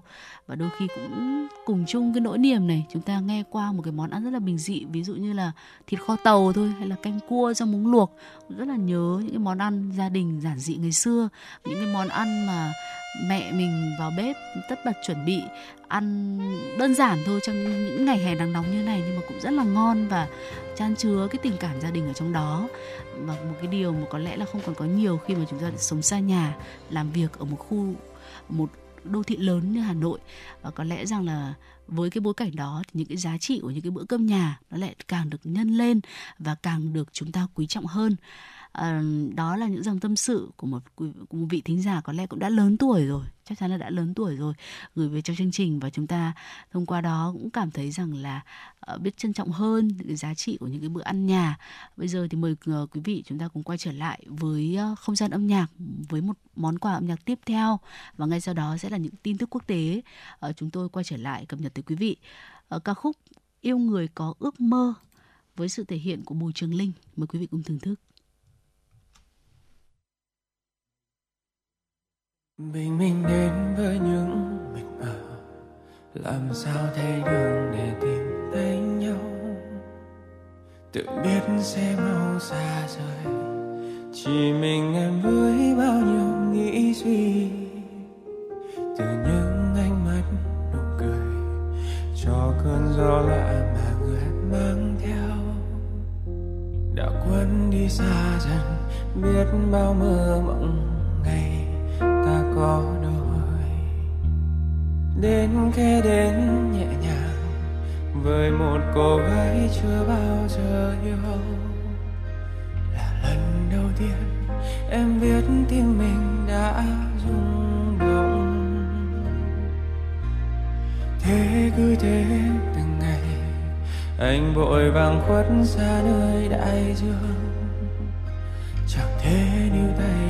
và đôi khi cũng cùng chung cái nỗi niềm này. Chúng ta nghe qua một cái món ăn rất là bình dị, ví dụ như là thịt kho tàu thôi, hay là canh cua trong muống luộc. Rất là nhớ những cái món ăn gia đình giản dị ngày xưa. Những cái món ăn mà mẹ mình vào bếp tất bật chuẩn bị ăn đơn giản thôi trong những ngày hè nắng nóng như này, nhưng mà cũng rất là ngon và chan chứa cái tình cảm gia đình ở trong đó. Và một cái điều mà có lẽ là không còn có nhiều khi mà chúng ta sống xa nhà, làm việc ở một khu, một đô thị lớn như Hà Nội. Và có lẽ rằng là với cái bối cảnh đó thì những cái giá trị của những cái bữa cơm nhà nó lại càng được nhân lên và càng được chúng ta quý trọng hơn à, đó là những dòng tâm sự của một của một vị thính giả có lẽ cũng đã lớn tuổi rồi chắc chắn là đã lớn tuổi rồi gửi về cho chương trình. Và chúng ta thông qua đó cũng cảm thấy rằng là uh, biết trân trọng hơn những cái giá trị của những cái bữa ăn nhà. Bây giờ thì mời uh, quý vị chúng ta cùng quay trở lại với uh, không gian âm nhạc với một món quà âm nhạc tiếp theo. Và ngay sau đó sẽ là những tin tức quốc tế. Uh, chúng tôi quay trở lại cập nhật tới quý vị. Uh, ca khúc yêu người có ước mơ với sự thể hiện của Bùi Trường Linh. Mời quý vị cùng thưởng thức. Bình minh đến với những mình ở. Làm sao thấy đường để tìm thấy nhau? Tự biết sẽ mau xa rời. Chỉ mình em với bao nhiêu nghĩ suy. Từ những ánh mắt nụ cười, cho cơn gió lạ mà người mang theo. Đã quên đi xa dần, biết bao mơ mộng ngày có đôi. Đến khe đến nhẹ nhàng, với một cô gái chưa bao giờ yêu là lần đầu tiên em biết tim mình đã rung động. Thế cứ thế từng ngày, anh vội vàng khuất xa nơi đại dương. Chẳng thể níu tay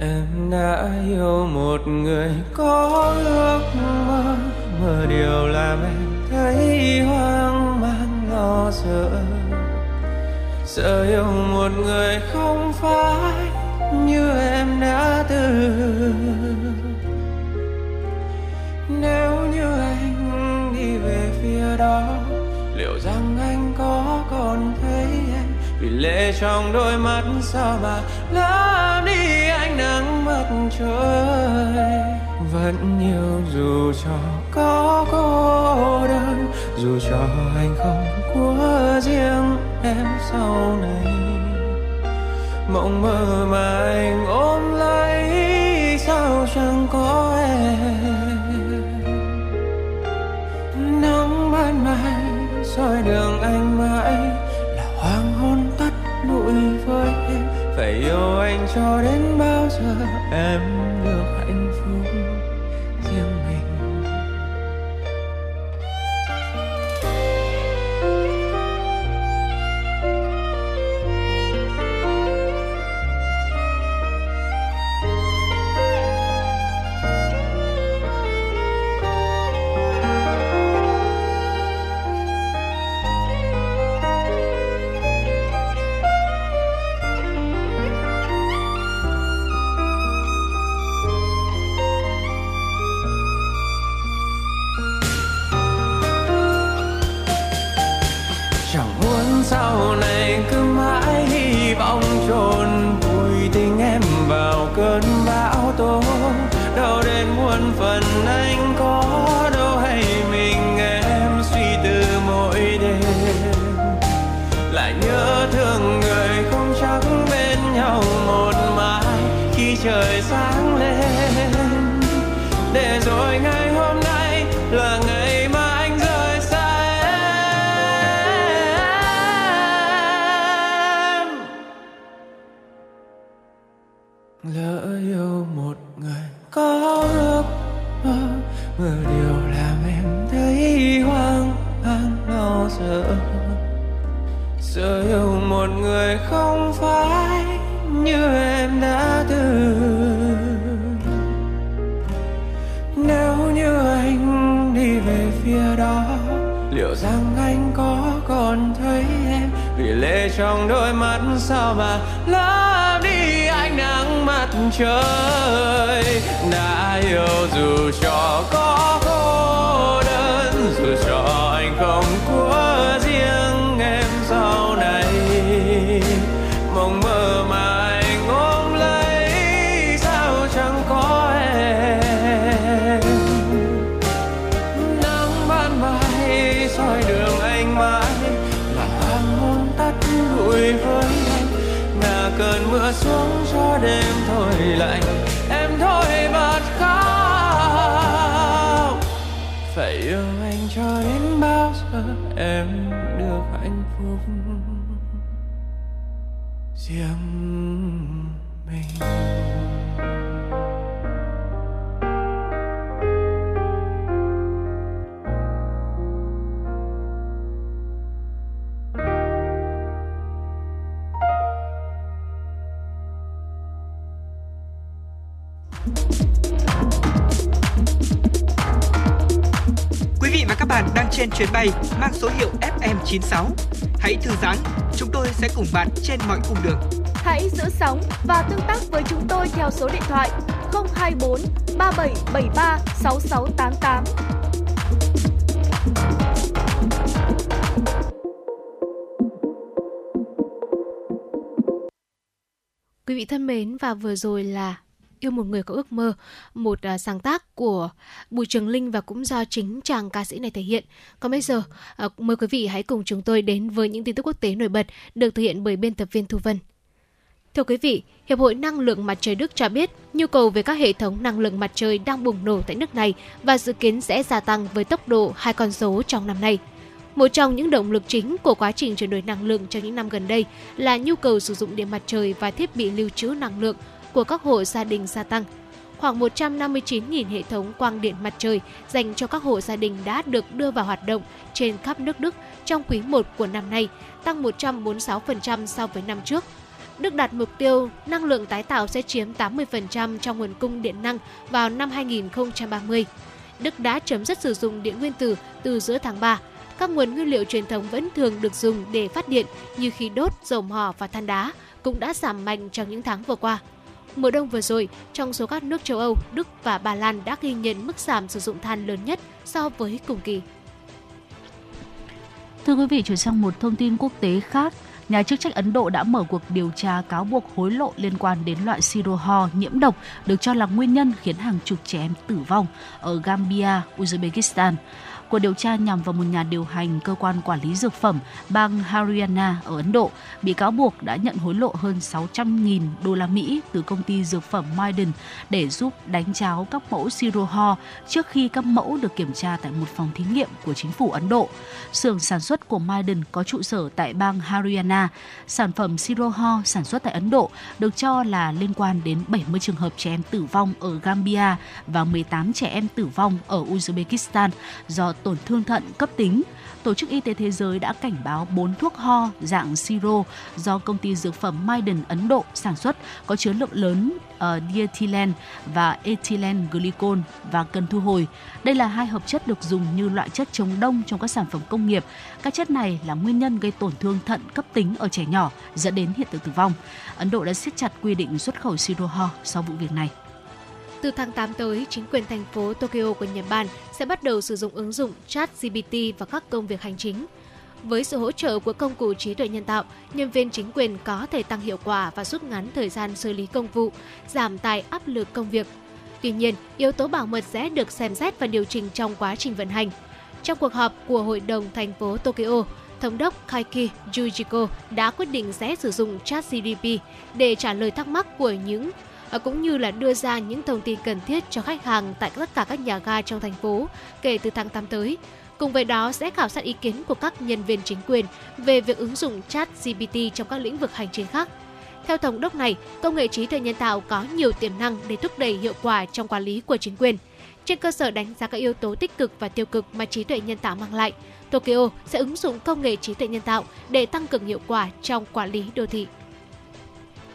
em đã yêu một người có ước mơ mơ điều làm em thấy hoang mang, lo sợ. Sợ yêu một người không phải như em đã từng. Nếu như anh đi về phía đó, liệu rằng anh có còn thấy vì lệ trong đôi mắt sao mà lỡ đi ánh nắng mặt trời. Vẫn yêu dù cho có cô đơn, dù cho anh không của riêng em sau này. Mộng mơ mà anh ôm lấy, sao chẳng có em? Nắng ban mai soi đường anh phải yêu anh cho đến bao giờ em gần bằng đôi mắt sao mà lấp đi ánh nắng mặt trời. Đã yêu dù cho có cô đơn, dù cho trên chuyến bay mang số hiệu FM96. Hãy thư giãn, chúng tôi sẽ cùng bạn trên mọi cung đường. Hãy giữ sóng và tương tác với chúng tôi theo số điện thoại 024 3773 6688. Quý vị thân mến và vừa rồi là Yêu một người có ước mơ, một uh, sáng tác của Bùi Trường Linh và cũng do chính chàng ca sĩ này thể hiện. Còn bây giờ, uh, mời quý vị hãy cùng chúng tôi đến với những tin tức quốc tế nổi bật được thực hiện bởi biên tập viên Thu Vân. Thưa quý vị, Hiệp hội Năng lượng Mặt trời Đức cho biết nhu cầu về các hệ thống năng lượng mặt trời đang bùng nổ tại nước này và dự kiến sẽ gia tăng với tốc độ hai con số trong năm nay. Một trong những động lực chính của quá trình chuyển đổi năng lượng trong những năm gần đây là nhu cầu sử dụng điện mặt trời và thiết bị lưu trữ năng lượng của các hộ gia đình gia tăng. Khoảng 159.000 hệ thống quang điện mặt trời dành cho các hộ gia đình đã được đưa vào hoạt động trên khắp nước Đức trong quý 1 của năm nay, tăng 146% so với năm trước. Đức đặt mục tiêu năng lượng tái tạo sẽ chiếm 80% trong nguồn cung điện năng vào năm 2030. Đức đã chấm dứt sử dụng điện nguyên tử từ giữa tháng 3. Các nguồn nguyên liệu truyền thống vẫn thường được dùng để phát điện như khí đốt, dầu mỏ và than đá cũng đã giảm mạnh trong những tháng vừa qua. Mùa đông vừa rồi, trong số các nước châu Âu, Đức và Ba Lan đã ghi nhận mức giảm sử dụng than lớn nhất so với cùng kỳ. Thưa quý vị, chuyển sang một thông tin quốc tế khác. Nhà chức trách Ấn Độ đã mở cuộc điều tra cáo buộc hối lộ liên quan đến loại siro ho nhiễm độc được cho là nguyên nhân khiến hàng chục trẻ em tử vong ở Gambia, Uzbekistan. Cuộc điều tra nhằm vào một nhà điều hành cơ quan quản lý dược phẩm bang Haryana ở Ấn Độ bị cáo buộc đã nhận hối lộ hơn 600.000 đô la Mỹ từ công ty dược phẩm Maiden để giúp đánh cháo các mẫu siro ho trước khi các mẫu được kiểm tra tại một phòng thí nghiệm của chính phủ Ấn Độ. Xưởng sản xuất của Maiden có trụ sở tại bang Haryana. Sản phẩm siro ho sản xuất tại Ấn Độ được cho là liên quan đến 70 trường hợp trẻ em tử vong ở Gambia và 18 trẻ em tử vong ở Uzbekistan do tổn thương thận cấp tính. Tổ chức Y tế Thế giới đã cảnh báo 4 thuốc ho dạng siro do công ty dược phẩm Maiden Ấn Độ sản xuất có chứa lượng lớn uh, diethylene và ethylene glycol và cần thu hồi. Đây là hai hợp chất được dùng như loại chất chống đông trong các sản phẩm công nghiệp. Các chất này là nguyên nhân gây tổn thương thận cấp tính ở trẻ nhỏ dẫn đến hiện tượng tử vong. Ấn Độ đã siết chặt quy định xuất khẩu siro ho sau vụ việc này. Từ tháng 8 tới, chính quyền thành phố Tokyo của Nhật Bản sẽ bắt đầu sử dụng ứng dụng ChatGPT vào các công việc hành chính. Với sự hỗ trợ của công cụ trí tuệ nhân tạo, nhân viên chính quyền có thể tăng hiệu quả và rút ngắn thời gian xử lý công vụ, giảm tài áp lực công việc. Tuy nhiên, yếu tố bảo mật sẽ được xem xét và điều chỉnh trong quá trình vận hành. Trong cuộc họp của Hội đồng thành phố Tokyo, Thống đốc Kaiki Yujiko đã quyết định sẽ sử dụng ChatGPT để trả lời thắc mắc của những Ờ, cũng như là đưa ra những thông tin cần thiết cho khách hàng tại tất cả các nhà ga trong thành phố kể từ tháng 8 tới. Cùng với đó sẽ khảo sát ý kiến của các nhân viên chính quyền về việc ứng dụng chat GPT trong các lĩnh vực hành chính khác. Theo thống đốc này, công nghệ trí tuệ nhân tạo có nhiều tiềm năng để thúc đẩy hiệu quả trong quản lý của chính quyền. Trên cơ sở đánh giá các yếu tố tích cực và tiêu cực mà trí tuệ nhân tạo mang lại, Tokyo sẽ ứng dụng công nghệ trí tuệ nhân tạo để tăng cường hiệu quả trong quản lý đô thị.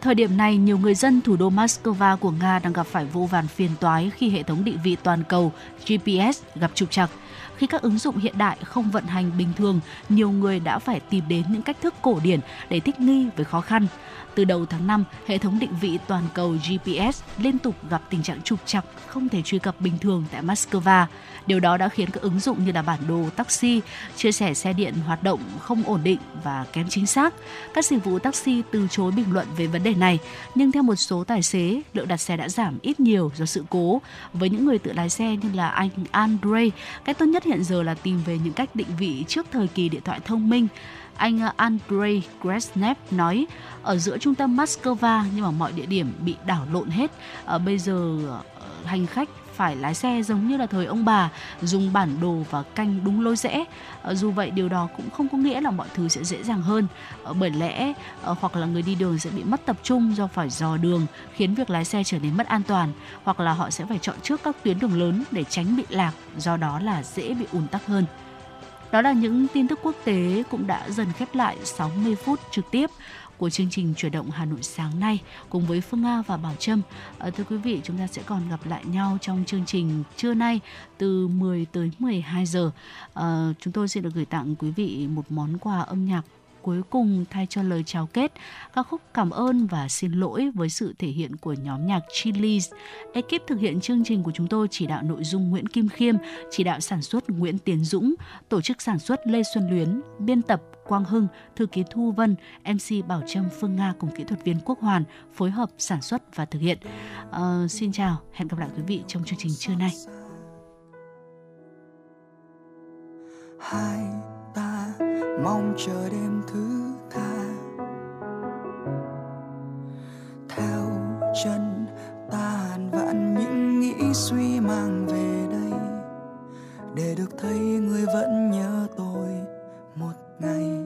Thời điểm này, nhiều người dân thủ đô Moscow của Nga đang gặp phải vô vàn phiền toái khi hệ thống định vị toàn cầu GPS gặp trục trặc. Khi các ứng dụng hiện đại không vận hành bình thường, nhiều người đã phải tìm đến những cách thức cổ điển để thích nghi với khó khăn. Từ đầu tháng 5, hệ thống định vị toàn cầu GPS liên tục gặp tình trạng trục trặc không thể truy cập bình thường tại Moscow. Điều đó đã khiến các ứng dụng như là bản đồ taxi, chia sẻ xe điện hoạt động không ổn định và kém chính xác. Các dịch vụ taxi từ chối bình luận về vấn đề này, nhưng theo một số tài xế, lượng đặt xe đã giảm ít nhiều do sự cố. Với những người tự lái xe như là anh Andre, cách tốt nhất hiện giờ là tìm về những cách định vị trước thời kỳ điện thoại thông minh anh ờ, Andrei Kresnev nói ở giữa trung tâm Moscow nhưng mà mọi địa điểm bị đảo lộn hết. À, bây giờ ờ, hành khách phải lái xe giống như là thời ông bà dùng bản đồ và canh đúng lối rẽ dù vậy điều đó cũng không có nghĩa là mọi thứ sẽ dễ dàng hơn. Bởi lẽ hoặc là người đi đường sẽ bị mất tập trung do phải dò đường khiến việc lái xe trở nên mất an toàn hoặc là họ sẽ phải chọn trước các tuyến đường lớn để tránh bị lạc do đó là dễ bị ùn tắc hơn đó là những tin tức quốc tế cũng đã dần khép lại 60 phút trực tiếp của chương trình chuyển động Hà Nội sáng nay cùng với Phương Nga và Bảo Trâm. À, thưa quý vị, chúng ta sẽ còn gặp lại nhau trong chương trình trưa nay từ 10 tới 12 giờ. À, chúng tôi xin được gửi tặng quý vị một món quà âm nhạc cuối cùng thay cho lời chào kết, ca khúc cảm ơn và xin lỗi với sự thể hiện của nhóm nhạc Chili's. Ekip thực hiện chương trình của chúng tôi chỉ đạo nội dung Nguyễn Kim Khiêm, chỉ đạo sản xuất Nguyễn Tiến Dũng, tổ chức sản xuất Lê Xuân Luyến, biên tập Quang Hưng, thư ký Thu Vân, MC Bảo Trâm Phương Nga cùng kỹ thuật viên Quốc Hoàn phối hợp sản xuất và thực hiện. Uh, xin chào, hẹn gặp lại quý vị trong chương trình trưa nay. Hai mong chờ đêm thứ tha. Theo chân ta hàn vạn những nghĩ suy mang về đây. Để được thấy người vẫn nhớ tôi một ngày.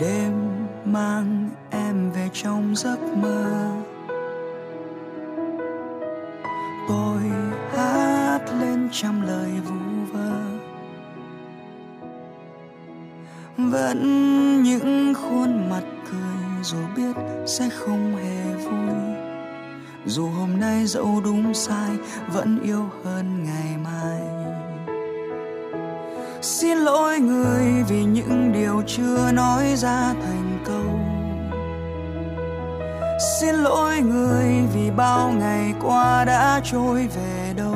Đêm mang em về trong giấc mơ. Tôi hát lên trăm lời vu vẫn những khuôn mặt cười dù biết sẽ không hề vui. Dù hôm nay dẫu đúng sai, vẫn yêu hơn ngày mai. Xin lỗi người vì những điều chưa nói ra thành câu. Xin lỗi người vì bao ngày qua đã trôi về đâu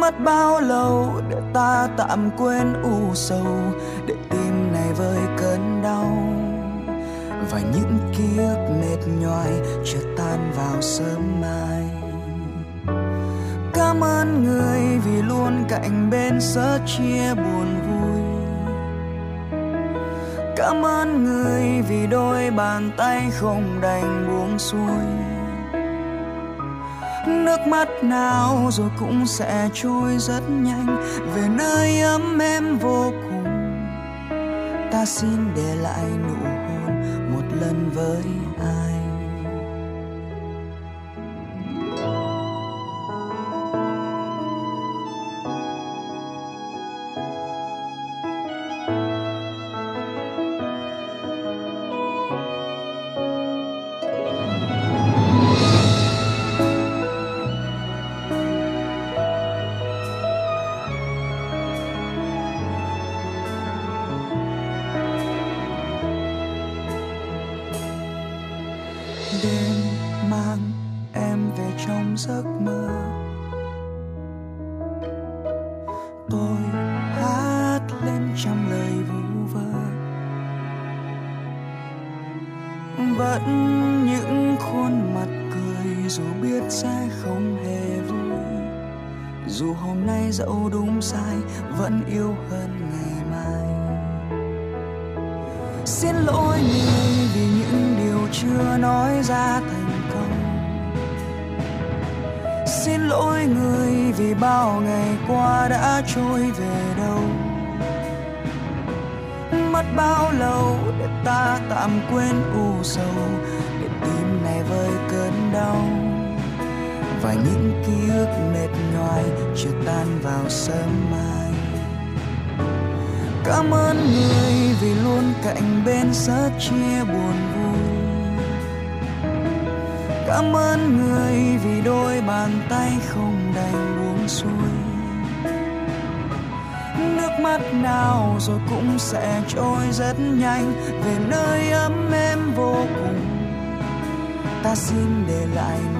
mất bao lâu để ta tạm quên u sầu, để tim này vơi cơn đau. Và những ký ức mệt nhoài chưa tan vào sớm mai. Cảm ơn người vì luôn cạnh bên sớ chia buồn vui. Cảm ơn người vì đôi bàn tay không đành buông xuôi nước mắt nào rồi cũng sẽ trôi rất nhanh. Về nơi ấm em vô cùng, ta xin để lại nụ hôn một lần với ai. Cảm ơn người vì luôn cạnh bên sớt chia buồn vui. Cảm ơn người vì đôi bàn tay không đành buông xuôi. Nước mắt nào rồi cũng sẽ trôi rất nhanh. Về nơi ấm êm vô cùng, ta xin để lại mình